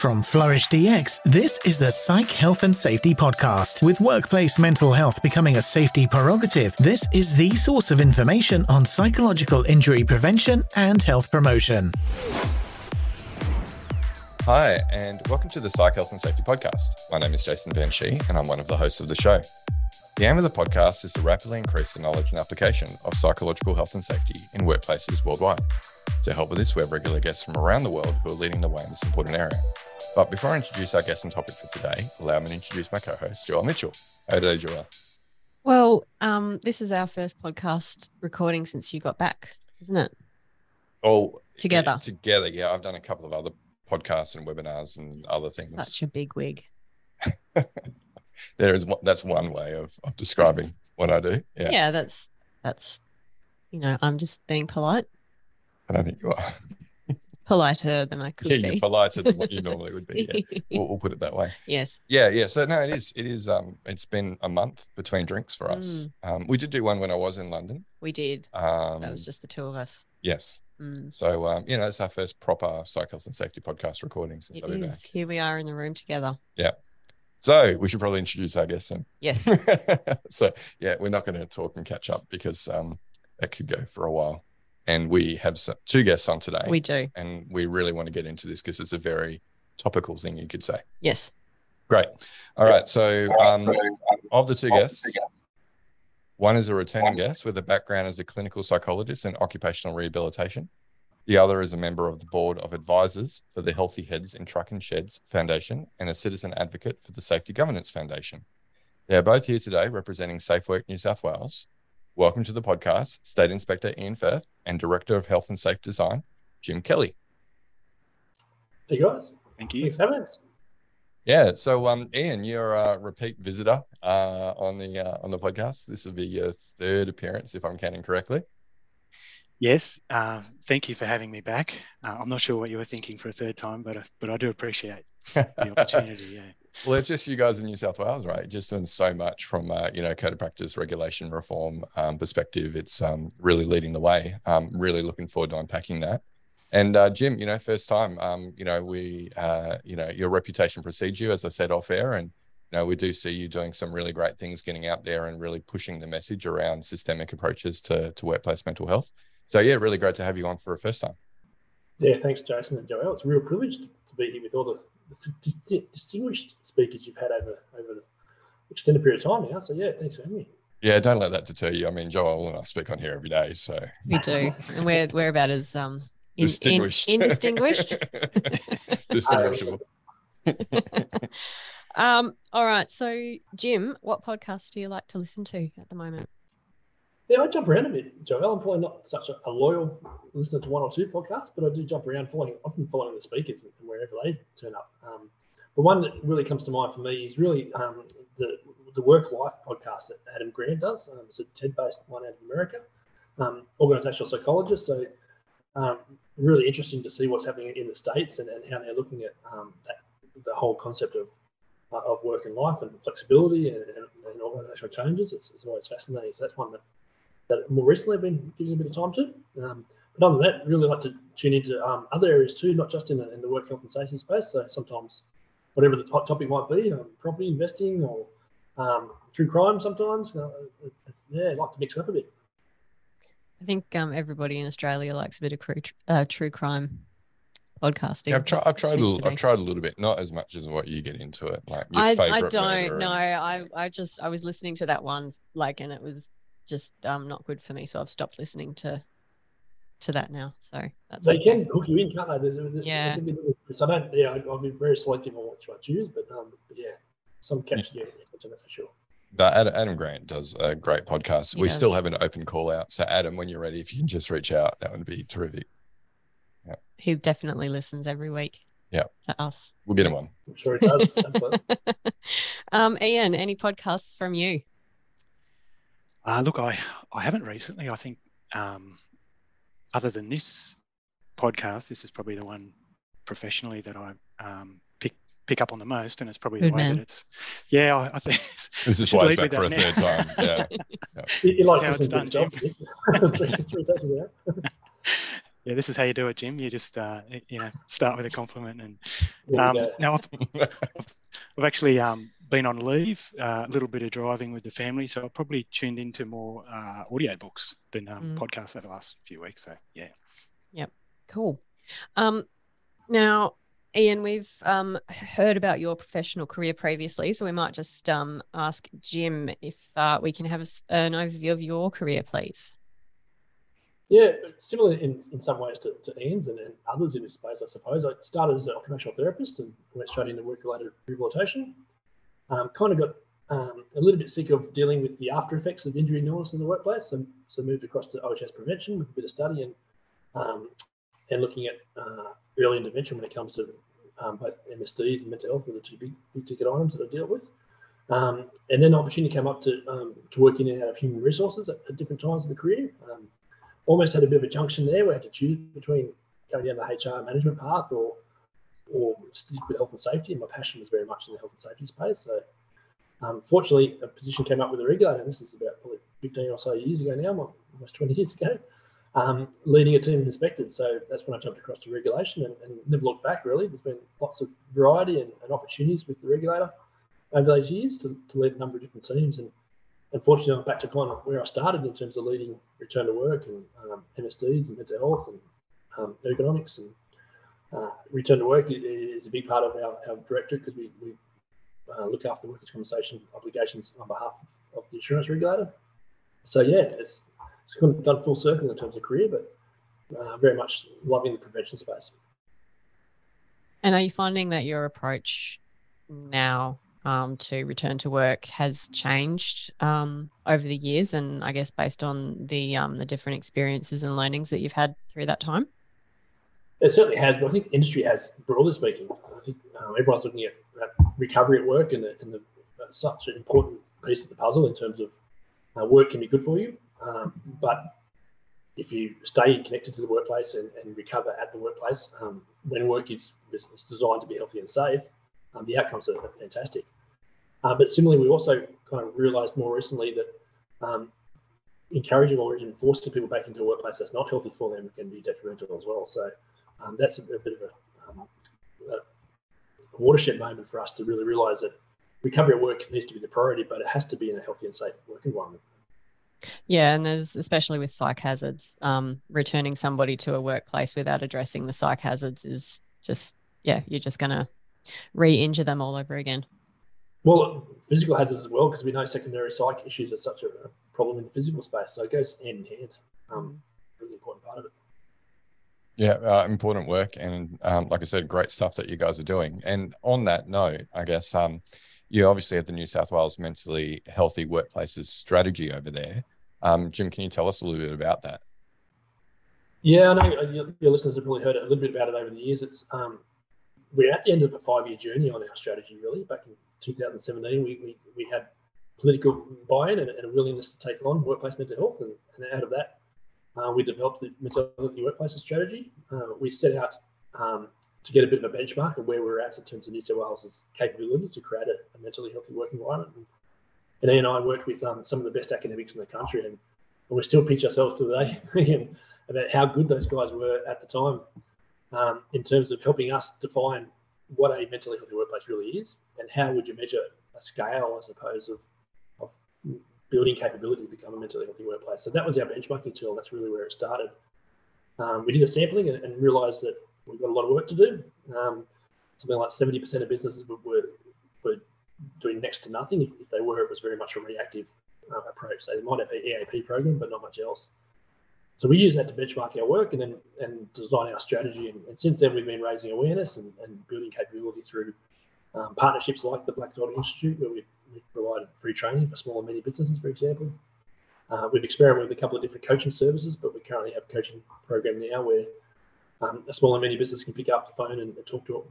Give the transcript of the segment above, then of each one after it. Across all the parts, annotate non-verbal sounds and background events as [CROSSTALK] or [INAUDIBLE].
From Flourish DX, this is the Psych Health and Safety Podcast. With workplace mental health becoming a safety prerogative, this is the source of information on psychological injury prevention and health promotion. Hi, and welcome to the Psych Health and Safety Podcast. My name is Jason Van Schie, and I'm one of the hosts of the show. The aim of the podcast is to rapidly increase the knowledge and application of psychological health and safety in workplaces worldwide. To help with this, we have regular guests from around the world who are leading the way in this important area. But before I introduce our guest and topic for today, allow me to introduce my co-host, Joelle Mitchell. How are you, Joelle? Well, um, this is our first podcast recording since you got back, isn't it? Oh, Together. yeah, together. Yeah, I've done a couple of other podcasts and webinars and other things. Such a big wig. [LAUGHS] there is one, that's one way of, of describing what I do. Yeah, Yeah. that's that's you know, I'm just being polite. I don't think you are. [LAUGHS] Politer than I could Yeah, you're be. politer than what you [LAUGHS] normally would be. Yeah. We'll, we'll put it that way. yes. Yeah, yeah. So no, it is. It is. Um, it's been a month between drinks for us. Mm. Um, we did do one when I was in London. We did. Um, That was just the two of us. yes. Mm. So um, you know, it's our first proper psych health and safety podcast recording since It is. Here we are in the room together. Yeah. So we should probably introduce our guests then. Yes. [LAUGHS] so yeah, we're not going to talk and catch up because um, it could go for a while. And we have two guests on today, we do. and we really want to get into this because it's a very topical thing, you could say. Yes. Great. All right. So um, of the two guests, one is a returning guest with a background as a clinical psychologist in occupational rehabilitation. The other is a member of the board of advisors for the Healthy Heads in Truck and Sheds Foundation and a citizen advocate for the Safety Governance Foundation. They are both here today representing SafeWork New South Wales. Welcome to the podcast, State Inspector Ian Firth and Director of Health and Safe Design, Jim Kelly. Hey guys, Thank you. thanks for having us. Yeah. So, um, Ian, you're a repeat visitor uh, on the uh, on the podcast. This will be your third appearance, if I'm counting correctly. Yes, uh, thank you for having me back. Uh, I'm not sure what you were thinking for a third time, but I, but I do appreciate the [LAUGHS] opportunity. Yeah. Well, it's just you guys in New South Wales, right? Just doing so much from uh, you know code of practice, regulation, reform um, perspective. It's um, really leading the way. Um, really looking forward to unpacking that. And uh, Jim, you know, first time, um, you know, we, uh, you know, your reputation precedes you, as I said off air, and you know, we do see you doing some really great things, getting out there and really pushing the message around systemic approaches to to workplace mental health. So yeah, really great to have you on for a first time. Yeah, thanks, Jason and Joelle. It's a real privilege to, to be here with all the, the distinguished speakers you've had over over the extended period of time now. So yeah, thanks for having me. Yeah, don't let that deter you. I mean, Joelle and I speak on here every day, so We do. and we're we're about as um in, in, distinguished, indistinguished. [LAUGHS] [LAUGHS] distinguishable. [LAUGHS] um, all right. So Jim, what podcast do you like to listen to at the moment? Yeah, I jump around a bit, Joelle. I'm probably not such a, loyal listener to one or two podcasts, but I do jump around, following often following the speakers and wherever they turn up. Um, the one that really comes to mind for me is really um, the the Work Life podcast that Adam Grant does. Um, it's a TED-based one out of America, um, organizational psychologist. So um, really interesting to see what's happening in the states and, and how they're looking at um, that, the whole concept of uh, of work and life and flexibility and, and, and organizational changes. It's, it's always fascinating. So that's one that that more recently I've been giving a bit of time to. Um, but other than that, really like to tune into um, other areas too, not just in the, in the work health and safety space. So sometimes, whatever the hot topic might be, um, property investing or um, true crime. Sometimes, uh, it's, it's, yeah, I like to mix it up a bit. I think um everybody in Australia likes a bit of true, uh, true crime podcasting. Yeah, I've tried. I've tried. A Seems little, I've tried a little bit, not as much as what you get into it. Like your I, I don't know. I I just I was listening to that one like and it was just um not good for me. So I've stopped listening to to that now. So that's They okay. can hook you in, can't they? There- there- there Yeah. can be little- So I don't. Yeah, I- I'll be very selective on which I choose, but, um, but yeah, some catch you. Yeah, for sure. But Adam, Adam Grant does a great podcast. He we still have an open call out. So Adam, when you're ready, if you can just reach out, that would be terrific. He definitely listens every week. Yeah. To us. We'll get him on. I'm sure he does. [LAUGHS] Um, Ian, any podcasts from you? Uh, look, I, I haven't recently. I think, um, other than this podcast, this is probably the one professionally that I um, pick pick up on the most, and it's probably Good the way man. that it's. Yeah, I, I think This is why lead back with for a that third time. [LAUGHS] Yeah. You, you like how it's done, yourself, [LAUGHS] three, three sessions out. [LAUGHS] yeah, this is how you do it, Jim. You just uh, you know start with a compliment, and There we um, go. now I've, I've actually um, been on leave, uh, a little bit of driving with the family, so I've probably tuned into more uh, audio books than um, Mm. podcasts over the last few weeks. So yeah, yep, Cool. Um, now, Ian, we've um, heard about your professional career previously, so we might just um, ask Jim if uh, we can have an overview of your career, please. Yeah, similar in, in some ways to, to Ian's and, and others in this space, I suppose. I started as an occupational therapist and went straight into work related rehabilitation. Um, kind of got um, a little bit sick of dealing with the after effects of injury and illness in the workplace, so, so moved across to OHS prevention with a bit of study and um, and looking at uh, early intervention when it comes to um, both MSDs and mental health were the two big, big ticket items that I deal with. Um, and then the opportunity came up to um, to work in and out of human resources at, at different times of the career. Almost had a bit of a junction there I had to choose between going down the HR management path or or stick with health and safety. And my passion was very much in the health and safety space. So um, fortunately, a position came up with a regulator. And this is about probably 15 or so years ago now, almost 20 years ago, um, leading a team of inspectors. So that's when I jumped across to regulation and, and never looked back really. There's been lots of variety and, and opportunities with the regulator over those years to, to lead a number of different teams. And unfortunately, I'm back to kind of where I started in terms of leading return to work and um, MSDs and mental health and um, ergonomics and uh, return to work is a big part of our, our directorate because we, we uh, look after workers' compensation obligations on behalf of, of the insurance regulator. So yeah, it's, it's kind of done full circle in terms of career, but uh, very much loving the prevention space. And are you finding that your approach now um, to return to work has changed um, over the years, and I guess based on the um, the different experiences and learnings that you've had through that time? It certainly has, but I think industry has, broadly speaking. I think um, everyone's looking at, recovery at work and, the, and the, uh, such an important piece of the puzzle in terms of uh, work can be good for you, um, but if you stay connected to the workplace and, and recover at the workplace, um, when work is, is designed to be healthy and safe, um, the outcomes are fantastic. Uh, but similarly, we also kind of realised more recently that um, encouraging or even forcing people back into a workplace that's not healthy for them can be detrimental as well. So um, that's a, a bit of a, um, a watershed moment for us to really realise that recovery at work needs to be the priority, but it has to be in a healthy and safe work environment. Yeah, and there's especially with psych hazards, um, returning somebody to a workplace without addressing the psych hazards is just yeah, you're just gonna re-injure them all over again. Well, physical hazards as well, because we know secondary psych issues are such a a problem in the physical space. So it goes hand in hand. Um, really important part of it. Yeah, uh, important work, and um, like I said, great stuff that you guys are doing. And on that note, I guess um, you obviously have the New South Wales Mentally Healthy Workplaces strategy over there. Um, Jim, can you tell us a little bit about that? Yeah, I know uh, your, listeners have probably heard a little bit about it over the years. It's um, we're at the end of a five-year journey on our strategy. Really, back in 2017, we we, we had political buy-in and, and a willingness to take on workplace mental health, and, and out of that, uh, we developed the mental healthy workplaces strategy. Uh, we set out um, to get a bit of a benchmark of where we're at in terms of New South Wales' capability to create a, a mentally healthy work environment. And, and Ian and I worked with um, some of the best academics in the country, and, and we still pinch ourselves today [LAUGHS] about how good those guys were at the time um, in terms of helping us define what a mentally healthy workplace really is and how would you measure a scale, I suppose, of, of building capability to become a mentally healthy workplace. So that was our benchmarking tool. That's really where it started. Um, we did a sampling and, and realised that we've got a lot of work to do. Um, something like 70% of businesses were, were, were doing next to nothing. If, if they were, it was very much a reactive uh, approach. So they might have an EAP program, but not much else. So we use that to benchmark our work and then and design our strategy. And, and since then, we've been raising awareness and, and building capability through um, partnerships like the Black Dog Institute, where we've provided free training for small and medium businesses, for example. Uh, we've experimented with a couple of different coaching services, but we currently have a coaching program now where um, a small and medium business can pick up the phone and, and talk to an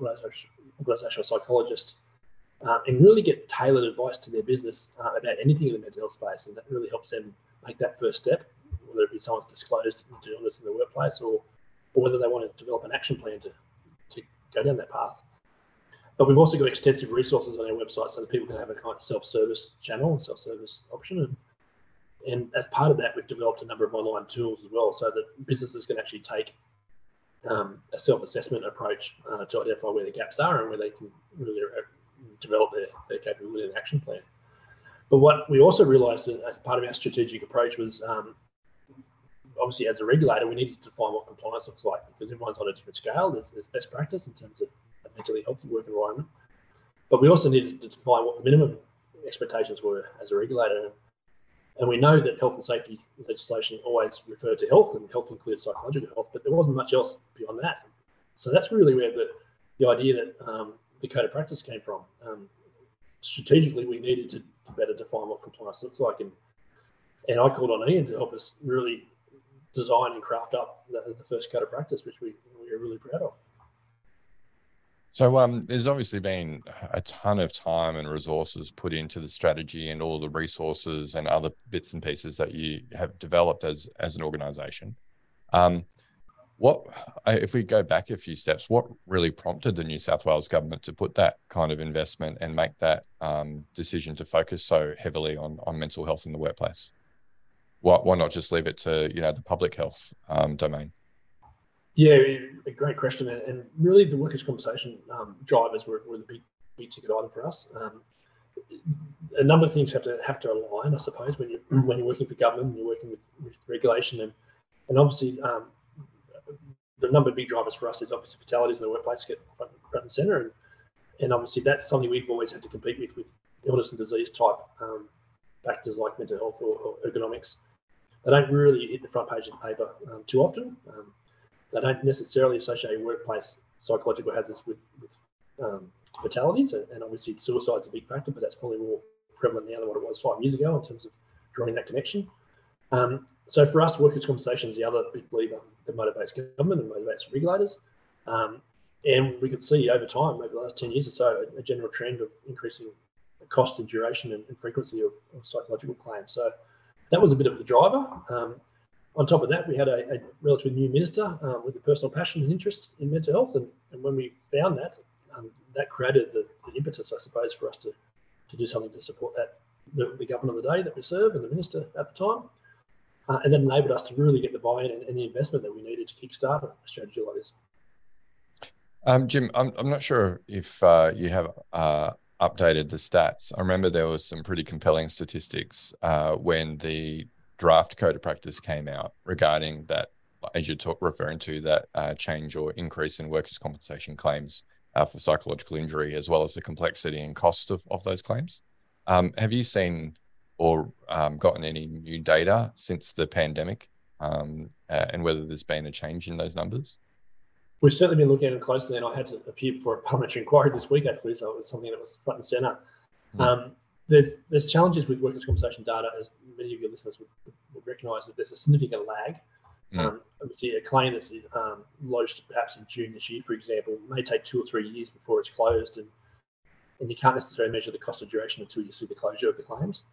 organizational psychologist uh, and really get tailored advice to their business uh, about anything in the mental health space. And that really helps them make that first step, whether it be someone's disclosed mental illness in the workplace or, or whether they want to develop an action plan to, to go down that path. But we've also got extensive resources on our website so that people can have a kind of self-service channel and self-service option. And, and as part of that, we've developed a number of online tools as well so that businesses can actually take um, a self-assessment approach uh, to identify where the gaps are and where they can really uh, develop their, their capability and action plan. But what we also realised as part of our strategic approach was um, obviously as a regulator, we needed to define what compliance looks like because everyone's on a different scale. There's, there's best practice in terms of mentally healthy work environment. But we also needed to define what the minimum expectations were as a regulator. And we know that health and safety legislation always referred to health, and health includes psychological health, but there wasn't much else beyond that. So that's really where the, the idea that um, the code of practice came from. Um, strategically, we needed to, to, better define what compliance looks like, and and I called on Ian to help us really design and craft up the, the first code of practice, which we, we are really proud of. So um, there's obviously been a ton of time and resources put into the strategy and all the resources and other bits and pieces that you have developed as as an organization. Um, what if we go back a few steps? What really prompted the New South Wales government to put that kind of investment and make that um, decision to focus so heavily on on mental health in the workplace? Why, why not just leave it to you know the public health um, domain? Yeah, a great question. And really, the workers' compensation um, drivers were, were, the big, big ticket item for us. Um, a number of things have to have to align, I suppose, when you're [CLEARS THROAT] when you're working for government and you're working with, with regulation, and and obviously um, the number of big drivers for us is obviously fatalities in the workplace get front, front and center, and and obviously that's something we've always had to compete with with illness and disease type um, factors like mental health or, or, ergonomics. They don't really hit the front page of the paper um, too often. They don't necessarily associate workplace psychological hazards with, with um, fatalities, and, and obviously suicide's a big factor, but that's probably more prevalent now than what it was five years ago in terms of drawing that connection. Um, so for us, workers' compensation is the other big lever that motivates government and motivates regulators. Um, and we could see over time, over the last 10 years or so, a, a general trend of increasing cost and duration and, and frequency of, of, psychological claims. So that was a bit of the driver. Um, on top of that, we had a, a relatively new minister um, with a personal passion and interest in mental health. And, and when we found that, um, that created the, the, impetus, I suppose, for us to, to do something to support that, the, the government of the day that we serve and the minister at the time. Uh, and that enabled us to really get the buy-in and, and, the investment that we needed to kickstart a strategy like this. Um, Jim, I'm, I'm not sure if uh, you have uh, updated the stats. I remember there was some pretty compelling statistics uh, when the draft code of practice came out regarding that, as you're talk, referring to that uh, change or increase in workers' compensation claims uh, for psychological injury, as well as the complexity and cost of, of those claims. Um, have you seen or um, gotten any new data since the pandemic um, uh, and whether there's been a change in those numbers? We've certainly been looking at it closely, and I had to appear before a parliamentary inquiry this week, actually, so it was something that was front and centre. Mm there's there's challenges with workers' compensation data, as many of your listeners would, would recognise that there's a significant lag. Mm. Um, obviously, a claim that's um, lodged perhaps in June this year, for example, may take two or three years before it's closed, and and you can't necessarily measure the cost of duration until you see the closure of the claims.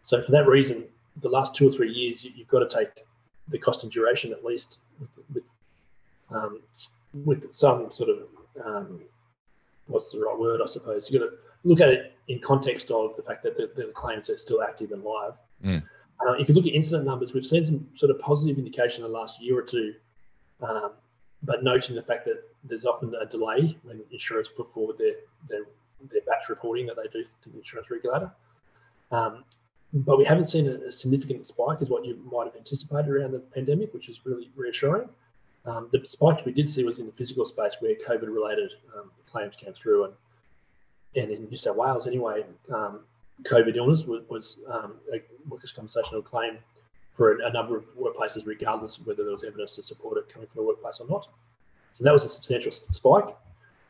So for that reason, the last two or three years, you, have got to take the cost and duration at least with with, um, with some sort of um, what's the right word, I suppose. You've got to look at it in context of the fact that the, the claims are still active and live. Mm. Uh, if you look at incident numbers, we've seen some sort of positive indication in the last year or two, um, but noting the fact that there's often a delay when insurers put forward their, their, their batch reporting that they do to the insurance regulator. Um, but we haven't seen a, a, significant spike as what you might have anticipated around the pandemic, which is really reassuring. Um, the spike we did see was in the physical space where COVID related um, claims came through and and in New South Wales anyway, um, COVID illness was, was um, a workers' compensation claim for a, a, number of workplaces, regardless of whether there was evidence to support it coming from the workplace or not. So that was a substantial spike.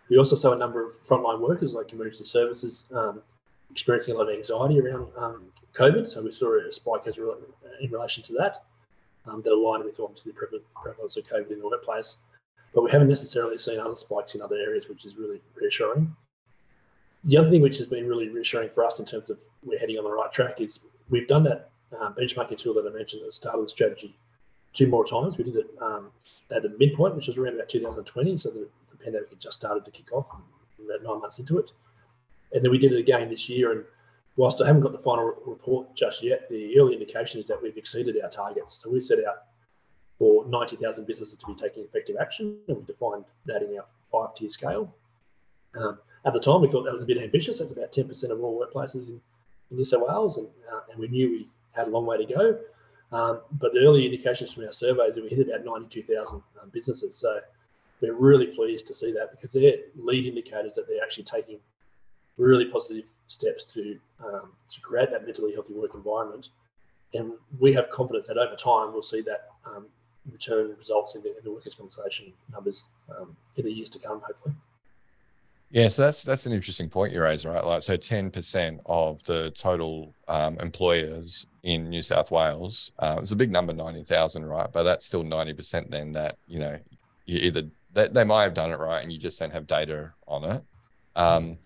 We also saw a number of frontline workers, like emergency services, um, experiencing a lot of anxiety around um, COVID. So we saw a spike as re- in relation to that, um, that aligned with obviously the prevalence of COVID in the workplace. But we haven't necessarily seen other spikes in other areas, which is really reassuring the other thing which has been really reassuring for us in terms of we're heading on the right track is we've done that um, benchmarking tool that I mentioned at the start of the strategy two more times. We did it um, at the midpoint, which was around about 2020, so the, the pandemic had just started to kick off, about nine months into it. And then we did it again this year. And whilst I haven't got the final report just yet, the early indication is that we've exceeded our targets. So we set out for 90,000 businesses to be taking effective action, and we defined that in our five-tier scale. Um, at the time, we thought that was a bit ambitious. That's about 10% of all workplaces in, in New South Wales, and, uh, and we knew we had a long way to go. Um, but the early indications from our surveys that we hit about 92,000 um, businesses. So we're really pleased to see that because they're lead indicators that they're actually taking really positive steps to um, to create that mentally healthy work environment. And we have confidence that over time we'll see that um, return results in the, in the workers' compensation numbers um, in the years to come, hopefully. Yeah, so that's that's an interesting point you raise, right? Like, so ten percent of the total um, employers in New South Wales, uh, it's a big number, ninety thousand, right? But that's still ninety percent. Then that you know, you either they, they might have done it right, and you just don't have data on it. Um,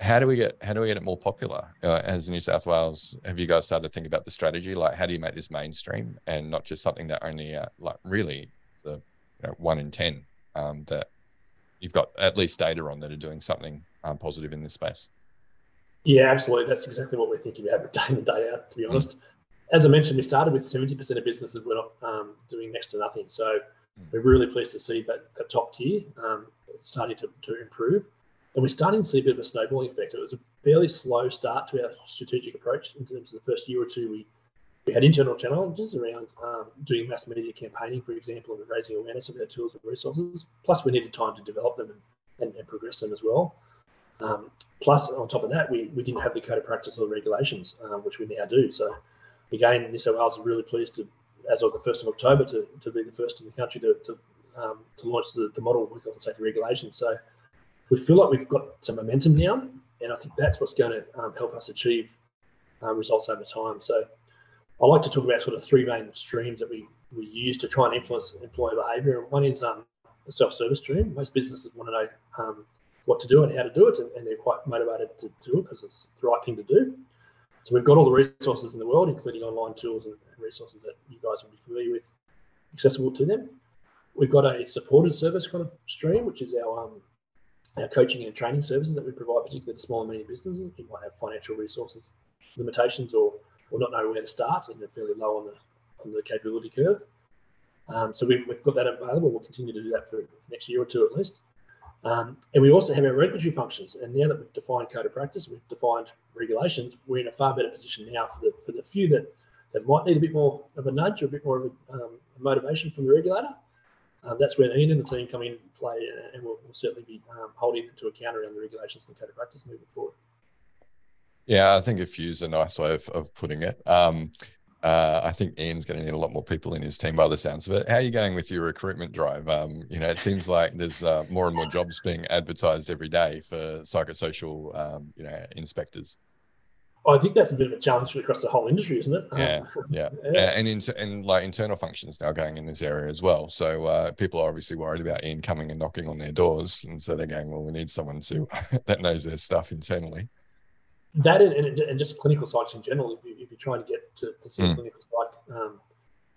how do we get how do we get it more popular uh, as New South Wales? Have you guys started to think about the strategy? Like, how do you make this mainstream and not just something that only uh, like really the you know, one in ten um, that you've got at least data on that are doing something um, positive in this space. Yeah, absolutely. That's exactly what we're thinking about [LAUGHS] day in and day out, to be mm. honest. Mm. As I mentioned, we started with 70% of businesses were not um, doing next to nothing. So mm. we're really pleased to see that, that top tier um, starting to, to improve. And we're starting to see a bit of a snowballing effect. It was a fairly slow start to our strategic approach in terms of the first year or two. We we had internal challenges around um, doing mass media campaigning, for example, and raising awareness of our tools and resources. Plus, we needed time to develop them and, and, and progress them as well. Um, plus, on top of that, we, we didn't have the code of practice or the regulations, um, which we now do. So, again, New South Wales is really pleased to, as of the 1st of October, to, to be the first in the country to, to, um, to launch the, the model with health and safety regulations. So, we feel like we've got some momentum now, and I think that's what's going to um, help us achieve um, results over time. So, I like to talk about sort of three main streams that we, we use to try and influence employee behaviour. One is um, a self-service stream. Most businesses want to know um, what to do and how to do it, and, and they're quite motivated to do it because it's the right thing to do. So we've got all the resources in the world, including online tools and, resources that you guys will be familiar with, accessible to them. We've got a supported service kind of stream, which is our um, our coaching and training services that we provide, particularly to small and medium businesses. You might have financial resources limitations or or not know where to start and they're fairly low on the on the capability curve. Um, so we've, we've got that available. We'll continue to do that for next year or two at least. Um, and we also have our regulatory functions. And now that we've defined code of practice, we've defined regulations, we're in a far better position now for the for the few that, that might need a bit more of a nudge or a bit more of a, um, motivation from the regulator. Um, that's where Ian and the team come in play, and we'll, we'll certainly be um, holding to account around the regulations and code of practice moving forward. Yeah, I think a few is a nice way of, of putting it. Um, uh, I think Ian's going to need a lot more people in his team by the sounds of it. How are you going with your recruitment drive? Um, you know, it seems like there's uh, more and more jobs being advertised every day for psychosocial, um, you know, inspectors. I think that's a bit of a challenge across the whole industry, isn't it? Yeah, [LAUGHS] yeah, yeah. and in, and like internal functions now going in this area as well. So uh, people are obviously worried about Ian coming and knocking on their doors, and so they're going, well, we need someone to [LAUGHS] that knows their stuff internally that and, and, just clinical psychs in general. If, you, if you're trying to get to, to see mm. a clinical psych, um,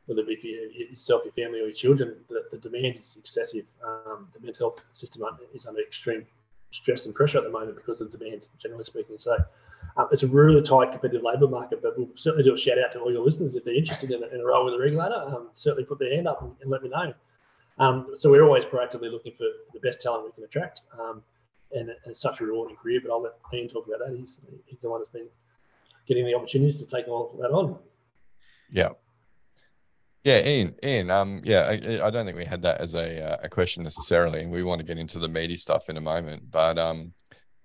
whether it be for yourself, your family, or your children, the, the demand is excessive. Um, the mental health system is under extreme stress and pressure at the moment because of the demand, generally speaking. So um, it's a really tight competitive labour market, but we'll certainly do a shout out to all your listeners if they're interested in, in a role with a regulator. Um, certainly put their hand up and, and let me know. Um, so we're always proactively looking for, for the best talent we can attract. Um, and it's such a rewarding career. But I'll let Ian talk about that. He's he's the one that's been getting the opportunities to take all that on. Yeah. Yeah, Ian. Ian. Um. Yeah, I, I don't think we had that as a uh, a question necessarily, and we want to get into the meaty stuff in a moment. But um,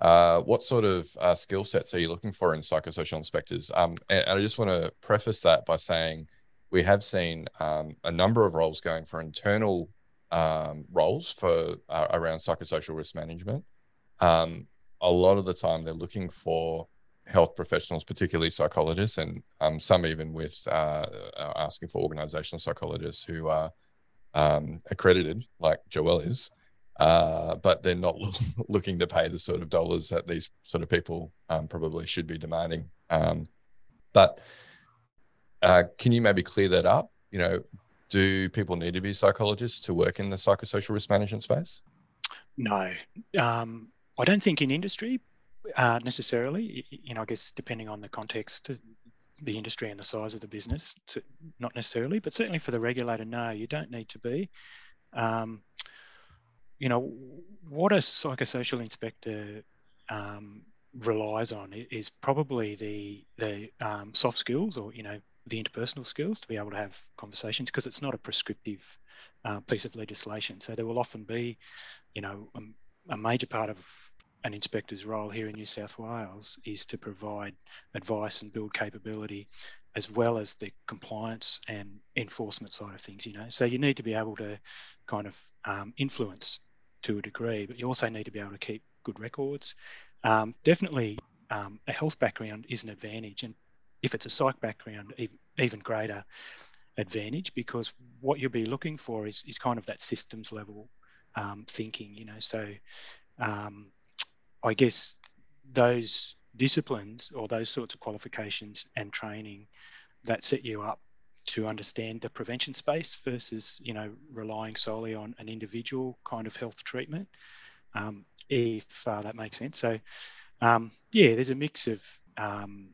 uh, what sort of uh, skill sets are you looking for in psychosocial inspectors? Um, and, and I just want to preface that by saying we have seen um, a number of roles going for internal um, roles for uh, around psychosocial risk management um, a lot of the time they're looking for health professionals, particularly psychologists, and um, some even with uh, asking for organizational psychologists who are um, accredited, like Joelle is, uh, but they're not [LAUGHS] looking to pay the sort of dollars that these sort of people um, probably should be demanding. Um, but uh, can you maybe clear that up? You know, do people need to be psychologists to work in the psychosocial risk management space? No. Um, I don't think in industry uh, necessarily. You know, I guess depending on the context, the industry and the size of the business, to, not necessarily, but certainly for the regulator, no, you don't need to be. Um, you know, what a psychosocial inspector um, relies on is probably the the um, soft skills or you know the interpersonal skills to be able to have conversations because it's not a prescriptive uh, piece of legislation. So there will often be, you know, a, a major part of an inspector's role here in New South Wales is to provide advice and build capability as well as the compliance and enforcement side of things you know. So you need to be able to kind of um, influence to a degree but you also need to be able to keep good records. Um, definitely um, a health background is an advantage and if it's a psych background even greater advantage because what you'll be looking for is, is kind of that systems level um, thinking you know. So um, i guess those disciplines or those sorts of qualifications and training that set you up to understand the prevention space versus you know relying solely on an individual kind of health treatment um, if uh, that makes sense. So um, yeah there's a mix of um,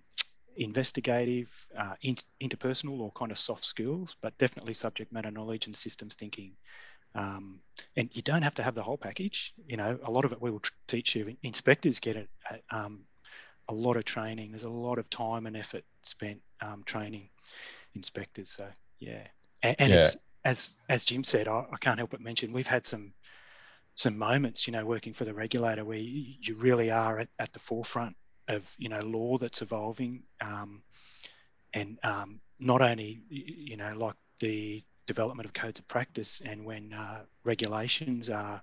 investigative uh, interpersonal or kind of soft skills but definitely subject matter knowledge and systems thinking um, and you don't have to have the whole package you know a lot of it we will teach you inspectors get it um, a lot of training. There's a lot of time and effort spent um, training inspectors. So yeah, and, and yeah. it's as as Jim said, I, I, can't help but mention we've had some some moments, you know, working for the regulator where you, you really are at, at the forefront of you know law that's evolving, um, and um, not only you know like the development of codes of practice and when uh, regulations are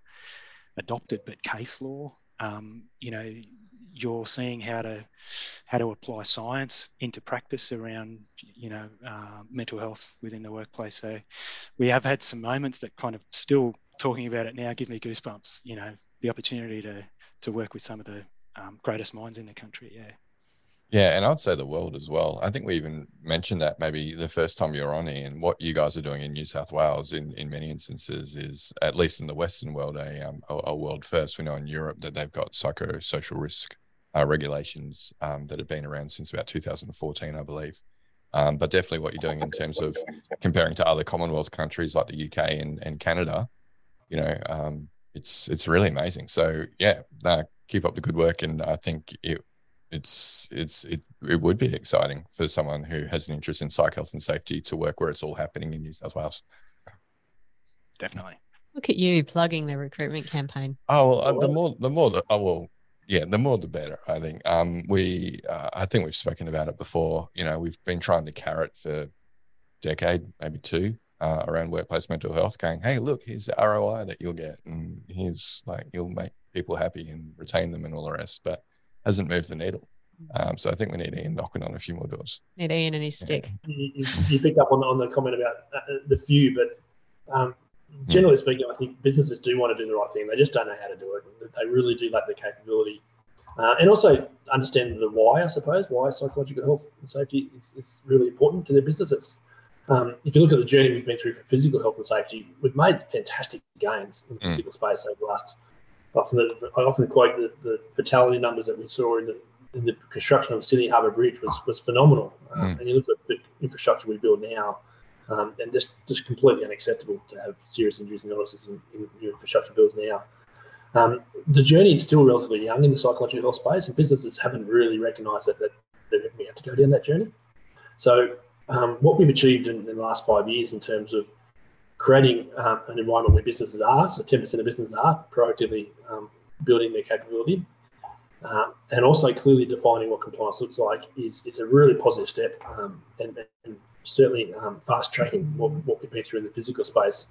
adopted, but case law, um, you know, you're seeing how to how to apply science into practice around you know uh, mental health within the workplace. So we have had some moments that kind of still talking about it now give me goosebumps. You know, the opportunity to to work with some of the um, greatest minds in the country. Yeah. Yeah, and I'd say the world as well. I think we even mentioned that maybe the first time you're on and what you guys are doing in New South Wales, in, in many instances, is at least in the Western world, a um, a, a world first. We know in Europe that they've got psychosocial risk uh, regulations um, that have been around since about 2014, I believe. Um, but definitely what you're doing in terms of comparing to other Commonwealth countries like the UK and, and Canada, you know, um, it's it's really amazing. So yeah, uh, keep up the good work, and I think it it's it's it it would be exciting for someone who has an interest in psych health and safety to work where it's all happening in New South Wales. Definitely. Look at you plugging the recruitment campaign. Oh, well, uh, the more the more the, oh, well, yeah, the more the better. I think. Um, we, uh, I think we've spoken about it before. You know, we've been trying to carrot for decade, maybe two, uh, around workplace mental health, going, hey, look, here's the ROI that you'll get, and here's like you'll make people happy and retain them and all the rest, but hasn't moved the needle. Um, so I think we need Ian knocking on a few more doors. Need Ian and his stick. Yeah. You, you, picked up on the, on the comment about uh, the few, but um, generally speaking, I think businesses do want to do the right thing. They just don't know how to do it. They really do lack the capability. Uh, and also understand the why, I suppose, why psychological health and safety is, is really important to their business. It's, um, if you look at the journey we've been through for physical health and safety, we've made fantastic gains in the mm. physical space over the last. Often, the, I often quote the, the fatality numbers that we saw in the in the construction of Sydney Harbour Bridge was was phenomenal. Um, mm. And you look at the infrastructure we build now, um, and just just completely unacceptable to have serious injuries and illnesses in, in infrastructure builds now. Um, the journey is still relatively young in the psychological health space, and businesses haven't really recognised that, that, that we have to go down that journey. So, um, what we've achieved in, in, the last five years in terms of creating um, an environment where businesses are, so 10% of businesses are proactively um, building their capability, uh, and also clearly defining what compliance looks like is, is a really positive step um, and, and certainly um, fast tracking what, what we've been through in the physical space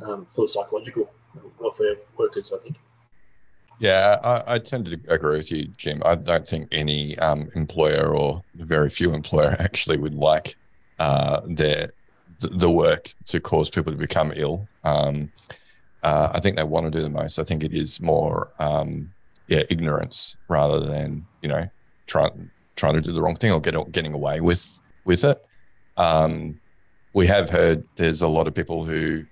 um, for the psychological welfare of workers, I think. Yeah, I, I, tend to agree with you, Jim. I don't think any um, employer or very few employer [LAUGHS] actually would like uh, their the work to cause people to become ill. Um, uh, I think they want to do the most. I think it is more, um, yeah, ignorance rather than you know trying trying to do the wrong thing or get, getting away with with it. Um, we have heard there's a lot of people who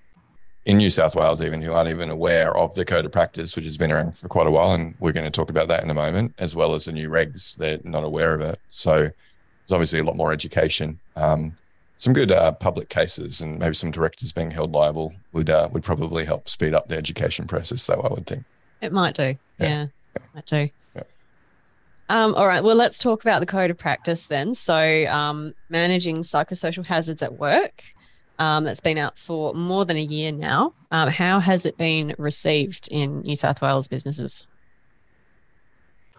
in New South Wales, even who aren't even aware of the code of practice, which has been around for quite a while. And we're going to talk about that in a moment, as well as the new regs. They're not aware of it. So there's obviously a lot more education. Um, some good uh, public cases and maybe some directors being held liable would uh, would probably help speed up the education process, though. I would think it might do. Yeah, yeah. might do. Yeah. Um, all right. Well, let's talk about the code of practice then. So, um, managing psychosocial hazards at work. Um, that's been out for more than a year now. Um, how has it been received in New South Wales businesses?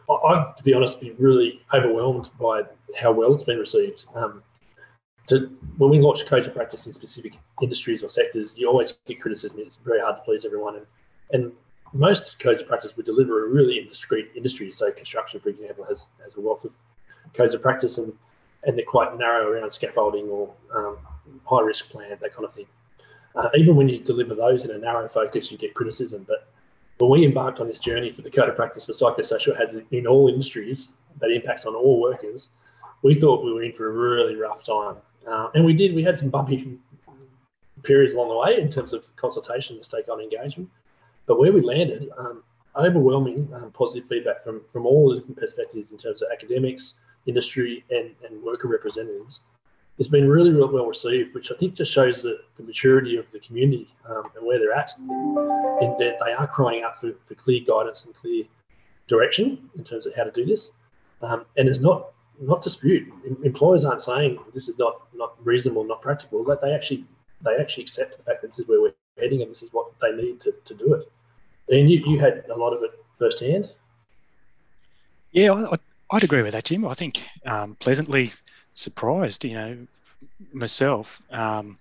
I've, to be honest, been really overwhelmed by how well it's been received. Um, to, when we launch of practice in specific industries or sectors, you always get criticism. It's very hard to please everyone, and and most codes of practice would deliver a really in discrete industry. So construction, for example, has has a wealth of codes of practice, and and they're quite narrow around scaffolding or um, high risk plant, that kind of thing. Uh, even when you deliver those in a narrow focus, you get criticism. But when we embarked on this journey for the code of practice for psychosocial has in all industries that impacts on all workers, we thought we were in for a really rough time. Uh, and we did, we had some bumpy periods along the way in terms of consultation and stakeholder engagement. But where we landed, um, overwhelming um, positive feedback from, from all the different perspectives in terms of academics, industry, and, and worker representatives. It's been really, really well received, which I think just shows that the maturity of the community um, and where they're at, in that they are crying out for, for clear guidance and clear direction in terms of how to do this. Um, and it's not not dispute. Employers aren't saying this is not not reasonable, not practical. That they actually they actually accept the fact that this is where we're heading and this is what they need to, to do it. And you, you had a lot of it firsthand. Yeah, I, would agree with that, Jim. I think um, pleasantly surprised. You know, myself. Um,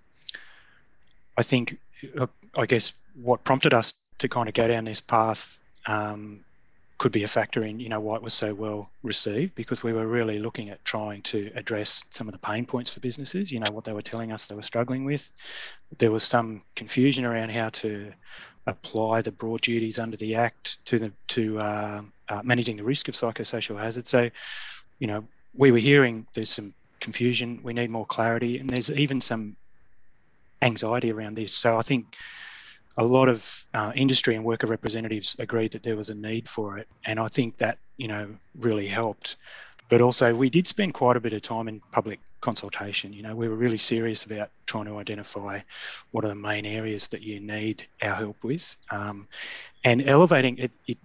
I think, uh, I guess, what prompted us to kind of go down this path um, could be a factor in you know why it was so well received because we were really looking at trying to address some of the pain points for businesses you know what they were telling us they were struggling with. There was some confusion around how to apply the broad duties under the act to the to uh, uh, managing the risk of psychosocial hazard so you know we were hearing there's some confusion we need more clarity and there's even some anxiety around this. So i think a lot of uh, industry and worker representatives agreed that there was a need for it, and I think that you know really helped. But also, we did spend quite a bit of time in public consultation. You know, we were really serious about trying to identify what are the main areas that you need our help with, um, and elevating it, it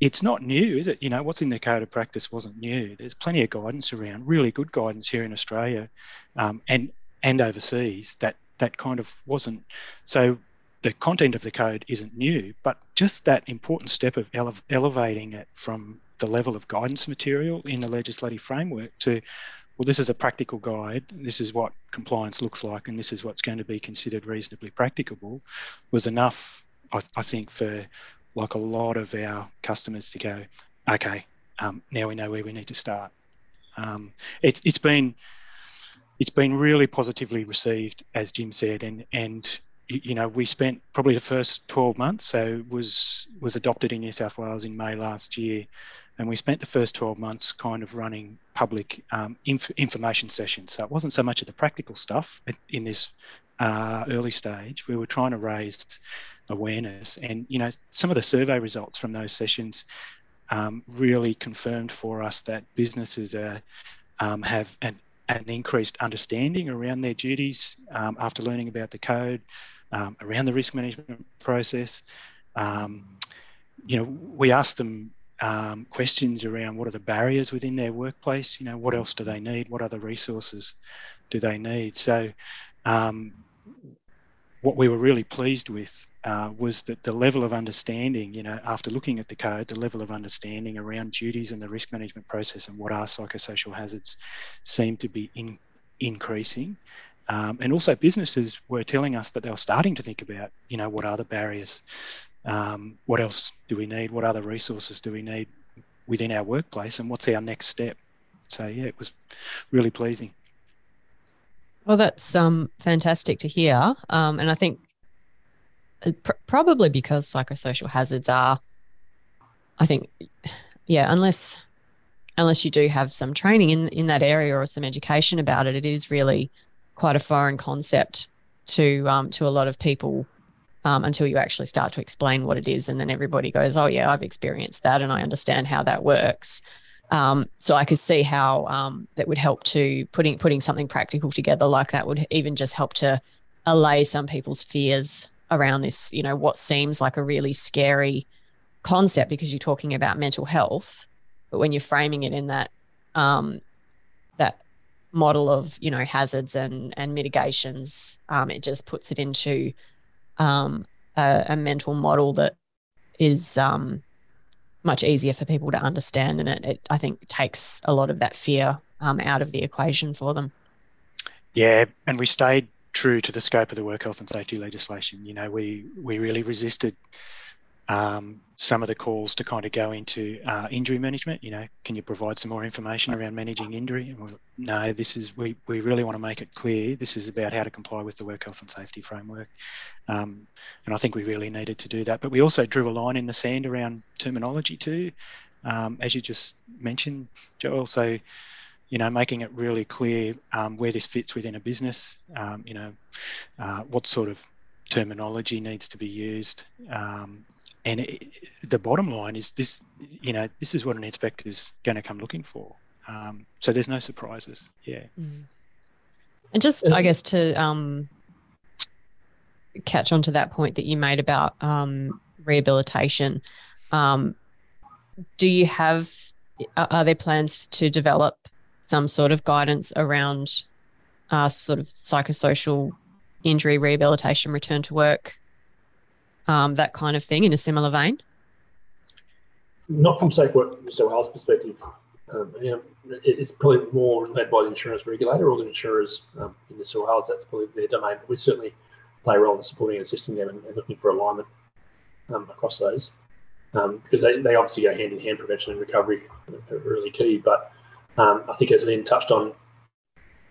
it's not new, is it? You know, what's in the code of practice wasn't new. There's plenty of guidance around, really good guidance here in Australia, um, and and overseas that that kind of wasn't. So the content of the code isn't new, but just that important step of ele- elevating it from the level of guidance material in the legislative framework to, well, this is a practical guide, this is what compliance looks like, and this is what's going to be considered reasonably practicable, was enough, I, I think, for like a lot of our customers to go, okay, um, now we know where we need to start. Um, it's it's been it's been really positively received, as Jim said, and and you know, we spent probably the first 12 months, so was was adopted in New South Wales in May last year, and we spent the first 12 months kind of running public um, inf- information sessions. So it wasn't so much of the practical stuff in this uh, early stage. We were trying to raise awareness, and you know, some of the survey results from those sessions um, really confirmed for us that businesses are, um, have an an increased understanding around their duties um, after learning about the code, um, around the risk management process. Um, you know, we asked them um, questions around what are the barriers within their workplace. You know, what else do they need? What other resources do they need? So, um, what we were really pleased with uh, was that the level of understanding, you know, after looking at the code, the level of understanding around duties and the risk management process and what are psychosocial hazards seemed to be in, increasing. Um, and also businesses were telling us that they were starting to think about, you know, what are the barriers? Um, what else do we need? What other resources do we need within our workplace? And what's our next step? So, yeah, it was really pleasing. Well, that's um, fantastic to hear. Um, and I think pr- probably because psychosocial hazards are, I think, yeah, unless unless you do have some training in in that area or some education about it, it is really quite a foreign concept to um, to a lot of people um, until you actually start to explain what it is, and then everybody goes, "Oh yeah, I've experienced that, and I understand how that works." Um, so I could see how um, that would help to putting putting something practical together like that would even just help to allay some people's fears around this. You know, what seems like a really scary concept because you're talking about mental health, but when you're framing it in that um, that model of you know hazards and and mitigations, um, it just puts it into um, a, a, mental model that is um, much easier for people to understand, and it, it I think takes a lot of that fear um, out of the equation for them. Yeah, and we stayed true to the scope of the work health and safety legislation. You know, we we really resisted um, some of the calls to kind of go into uh, injury management. You know, can you provide some more information around managing injury? no, this is we we really want to make it clear. This is about how to comply with the work health and safety framework, um, and I think we really needed to do that. But we also drew a line in the sand around terminology too, um, as you just mentioned, Joelle. So. You know, making it really clear um, where this fits within a business. Um, you know, uh, what sort of terminology needs to be used, um, and it, the bottom line is this you know this is what an inspector is going to come looking for um, so there's no surprises yeah mm. and just i guess to um, catch on to that point that you made about um, rehabilitation um, do you have are there plans to develop some sort of guidance around uh, sort of psychosocial injury rehabilitation return to work um, that kind of thing in a similar vein? Not from Safe Work New South Wales perspective. Um, you know, it's probably more led by the insurance regulator or the insurers um, in New South Wales. That's probably their domain. But we certainly play a role in supporting and assisting them and, and looking for alignment um, across those. Um, because they, they obviously go hand in hand, prevention and recovery are really key. But um, I think as Ian touched on,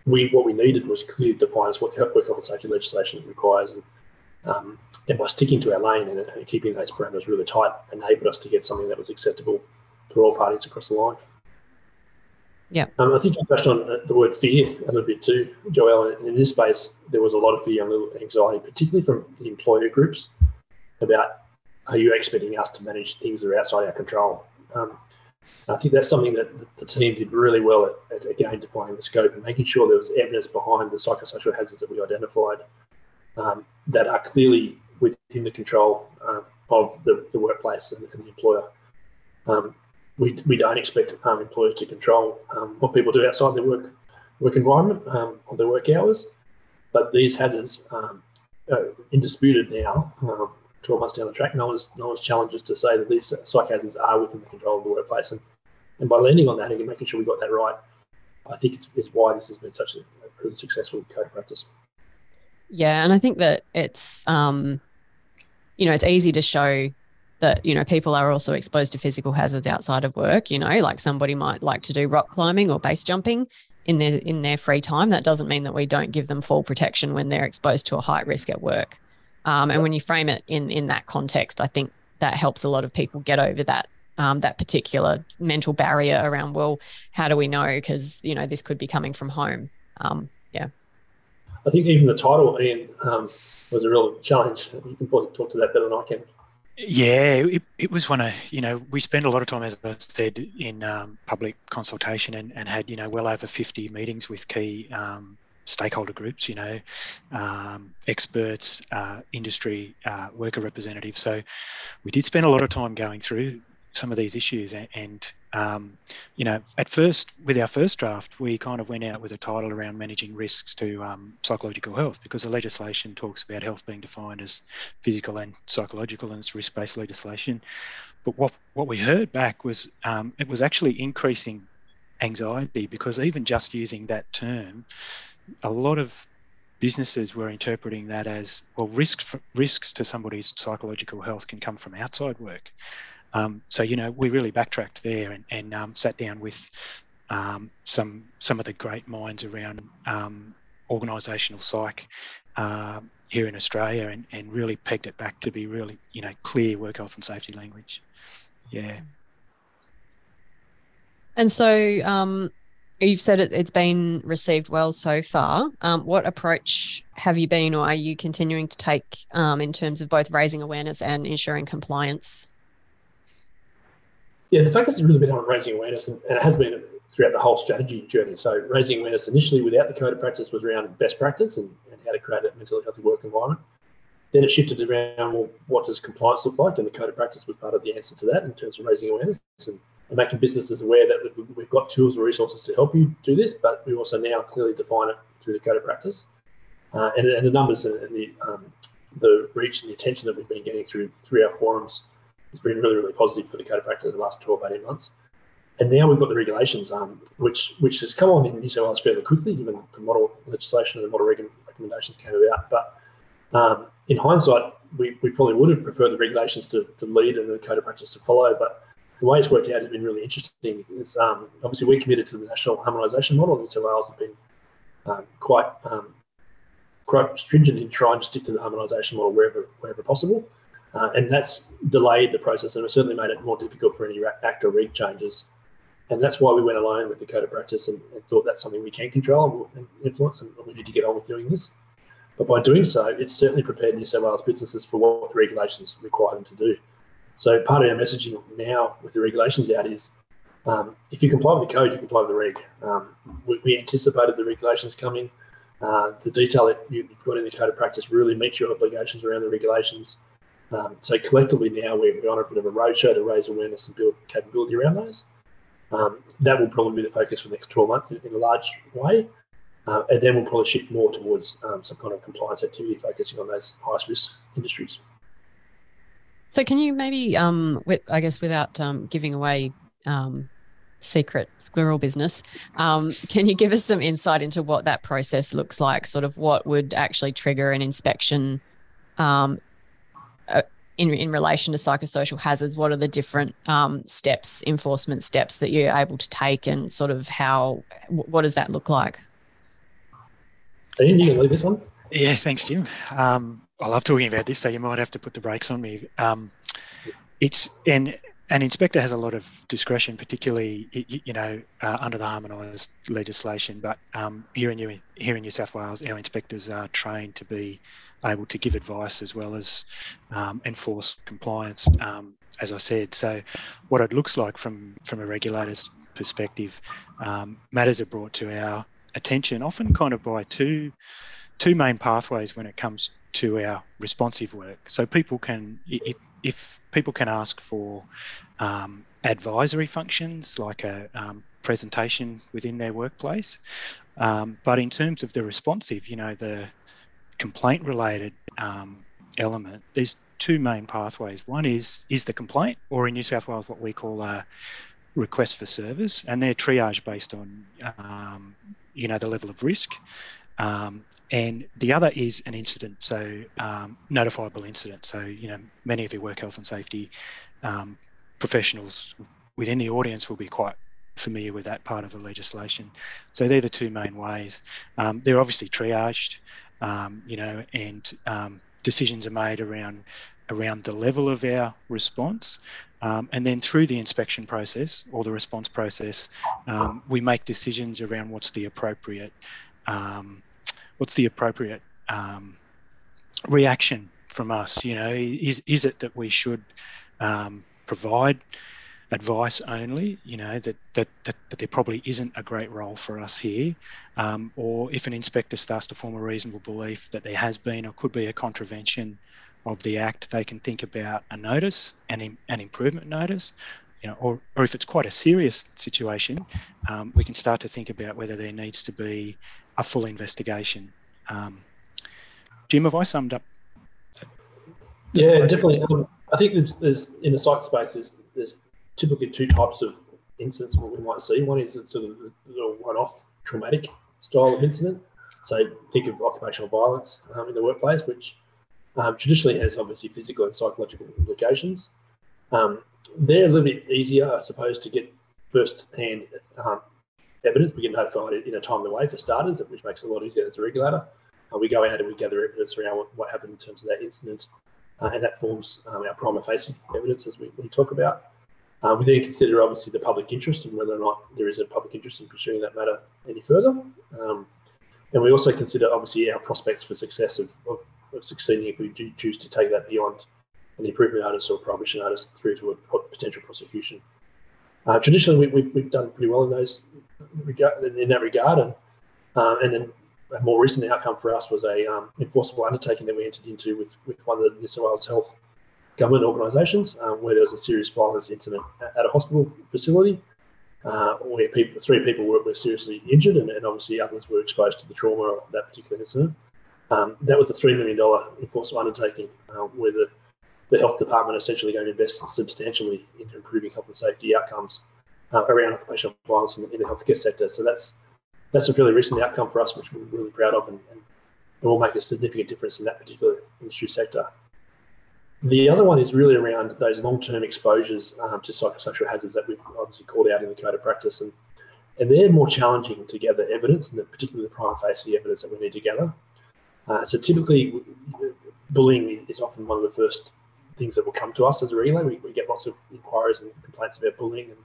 we what we needed was clear defines what work health and safety legislation requires and um, and by sticking to our lane and, and, keeping those parameters really tight, enabled us to get something that was acceptable to all parties across the line. Yeah. Um, I think you touched on the word fear a little bit too, Joelle. In this space, there was a lot of fear and a little anxiety, particularly from the employer groups, about are you expecting us to manage things that are outside our control? Um, I think that's something that the team did really well at, at, again defining the scope and making sure there was evidence behind the psychosocial hazards that we identified um, that are clearly within the control uh, of the, the workplace and, and the employer. Um, we, we don't expect um, employers to control um, what people do outside their work work environment um, or their work hours, but these hazards are indisputed now. 12 months down the track, no one's no one's challenged us to say that these psych hazards are within the control of the workplace, and and by leaning on that and making sure we got that right, I think it's, it's why this has been such a, a successful code practice. Yeah, and I think that it's um, you know, it's easy to show that you know people are also exposed to physical hazards outside of work. You know, like somebody might like to do rock climbing or base jumping in their in their free time. That doesn't mean that we don't give them full protection when they're exposed to a high risk at work. Um, and when you frame it in in that context, I think that helps a lot of people get over that um, that particular mental barrier around. Well, how do we know? Because you know this could be coming from home. Um, yeah. I think even the title, Ian, um, was a real challenge. You can probably talk to that better than I can. Yeah, it, it was one of, you know, we spent a lot of time, as I said, in um, public consultation and, and had, you know, well over 50 meetings with key um, stakeholder groups, you know, um, experts, uh, industry, uh, worker representatives. So we did spend a lot of time going through some of these issues. And, um, you know, at first, with our first draft, we kind of went out with a title around managing risks to um, psychological health because the legislation talks about health being defined as physical and psychological and it's risk based legislation. But what, what we heard back was um, it was actually increasing anxiety because even just using that term, a lot of businesses were interpreting that as well risks risks to somebody's psychological health can come from outside work um, so you know, we really backtracked there and, and um, sat down with um, some some of the great minds around um, organisational psych uh, here in Australia, and, and really pegged it back to be really you know clear work health and safety language. Yeah. And so um, you've said it, has been received well so far. Um, what approach have you been, or are you continuing to take um, in terms of both raising awareness and ensuring compliance? Yeah, the focus has really been on raising awareness, and, and it has been throughout the whole strategy journey. So raising awareness initially without the code of practice was around best practice and, and how to create a mentally healthy work environment. Then it shifted around well, what does compliance look like, and the code of practice was part of the answer to that in terms of raising awareness and, and making businesses aware that we've got tools and resources to help you do this, but we also now clearly define it through the code of practice. Uh, and, and, the numbers and the um, the reach and the attention that we've been getting through through our forums has been really really positive for the code of practice in the last 12 18 months and now we've got the regulations um, which which has come on in New South Wales fairly quickly given the model legislation and the model recommendations came about but um, in hindsight we, we probably would have preferred the regulations to, to lead and the code of practice to follow but the way it's worked out has been really interesting. Is um, obviously we're committed to the national harmonisation model, and New South Wales has been um, quite um, quite stringent in trying to stick to the harmonisation model wherever wherever possible, uh, and that's delayed the process and certainly made it more difficult for any act or reg changes. And that's why we went alone with the code of practice and, and thought that's something we can control and influence, and we need to get on with doing this. But by doing so, it's certainly prepared New South Wales businesses for what the regulations require them to do. So part of our messaging now with the regulations out is um, if you comply with the code, you comply with the reg. Um, we, we, anticipated the regulations coming. Uh, the detail that you've got in the code of practice really meets your obligations around the regulations. Um, so collectively now we're, we're on a bit of a roadshow to raise awareness and build capability around those. Um, that will probably be the focus for the next 12 months in, in a large way. Uh, and then we'll probably shift more towards um, some kind of compliance activity focusing on those highest risk industries. So, can you maybe, um, with, I guess, without um, giving away um, secret squirrel business, um, can you give us some insight into what that process looks like? Sort of what would actually trigger an inspection um, uh, in in relation to psychosocial hazards? What are the different um, steps, enforcement steps that you're able to take, and sort of how? What does that look like? Ian, you can lead this one. Yeah, thanks, Jim. Um, I love talking about this, so you might have to put the brakes on me. Um, it's and an inspector has a lot of discretion, particularly you know uh, under the harmonised legislation. But um, here in New here in New South Wales, our inspectors are trained to be able to give advice as well as um, enforce compliance. Um, as I said, so what it looks like from from a regulator's perspective, um, matters are brought to our attention, often kind of by two two main pathways when it comes to our responsive work. So people can, if, if people can ask for um, advisory functions like a um, presentation within their workplace, um, but in terms of the responsive, you know, the complaint related um, element, there's two main pathways. One is is the complaint, or in New South Wales, what we call a request for service, and they're triage based on um, you know the level of risk um, and the other is an incident, so um, notifiable incident. So, you know, many of your work health and safety um, professionals within the audience will be quite familiar with that part of the legislation. So they're the two main ways. Um, they're obviously triaged, um, you know, and um, decisions are made around around the level of our response. Um, and then through the inspection process or the response process, um, we make decisions around what's the appropriate um, what's the appropriate um, reaction from us? You know, is is it that we should um, provide advice only? You know, that, that that that there probably isn't a great role for us here, um, or if an inspector starts to form a reasonable belief that there has been or could be a contravention of the act, they can think about a notice, an an improvement notice, you know, or, or if it's quite a serious situation, um, we can start to think about whether there needs to be a full investigation. Um, Jim, have I summed up? Yeah, definitely. Um, I think there's, there's, in the psych space, there's, there's typically two types of incidents what we might see. One is sort of a one-off traumatic style of incident. So think of occupational violence um, in the workplace, which um, traditionally has obviously physical and psychological implications. Um, they're a little bit easier, I suppose, to get first-hand um, evidence. We get notified in a timely way for starters, which makes it a lot easier as a regulator. Uh, we go out and we gather evidence around what, what happened in terms of that incident, uh, and that forms um, our prima facie evidence as we, we talk about. Uh, we then consider obviously the public interest and whether or not there is a public interest in pursuing that matter any further. Um, and we also consider obviously our prospects for success of, of, of, succeeding if we do choose to take that beyond an improvement notice or prohibition notice through to a potential prosecution. Uh, traditionally, we, have we've done pretty well in those in that regard, and uh, and then a more recent outcome for us was a um, enforceable undertaking that we entered into with, with one of the New South Wales Health government organisations, um, where there was a serious violence incident at a hospital facility, uh, where people, three people were, were seriously injured, and, and, obviously others were exposed to the trauma of that particular incident. Um, that was a $3 million enforceable undertaking uh, where the, the health department essentially going to invest substantially into improving health and safety outcomes uh, around occupational violence in, in, the healthcare sector. So that's that's a fairly recent outcome for us, which we're really proud of, and, and, and will make a significant difference in that particular industry sector. The other one is really around those long-term exposures um, to psychosocial hazards that we've obviously called out in the code of practice, and and they're more challenging to gather evidence, and particularly the prima facie evidence that we need to gather. Uh, so typically, bullying is often one of the first things that will come to us as a regulator. We, we get lots of inquiries and complaints about bullying, and,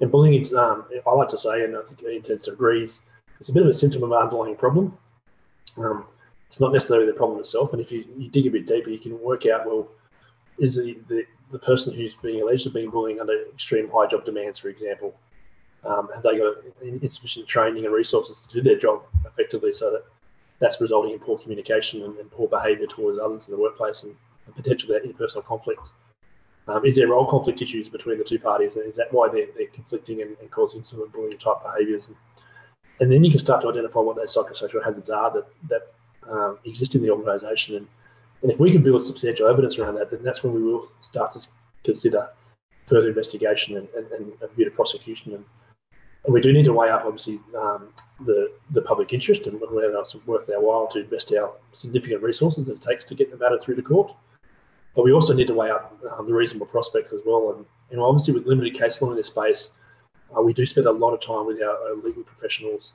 and bullying is, um, I like to say, and I think he tends to agree, it's a bit of a symptom of an underlying problem. Um, it's not necessarily the problem itself. And if you, you dig a bit deeper, you can work out well, is the, the, the person who's being alleged of being bullying under extreme high job demands, for example, um, have they got insufficient training and resources to do their job effectively so that that's resulting in poor communication and, and poor behaviour towards others in the workplace and, and potentially that interpersonal conflict. Um, is there role conflict issues between the two parties? Is that why they're, they're conflicting and, and causing some of bullying type behaviours? And, and then you can start to identify what those psychosocial hazards are that, that um, exist in the organisation. And, and if we can build substantial evidence around that, then that's when we will start to consider further investigation and, and, and a view to prosecution. And, and we do need to weigh up, obviously, um, the, the public interest and whether it's worth our while to invest our significant resources that it takes to get the matter through the court. But we also need to weigh up um, the reasonable prospects as well. And, obviously, with limited case law in this space, uh, we do spend a lot of time with our, our legal professionals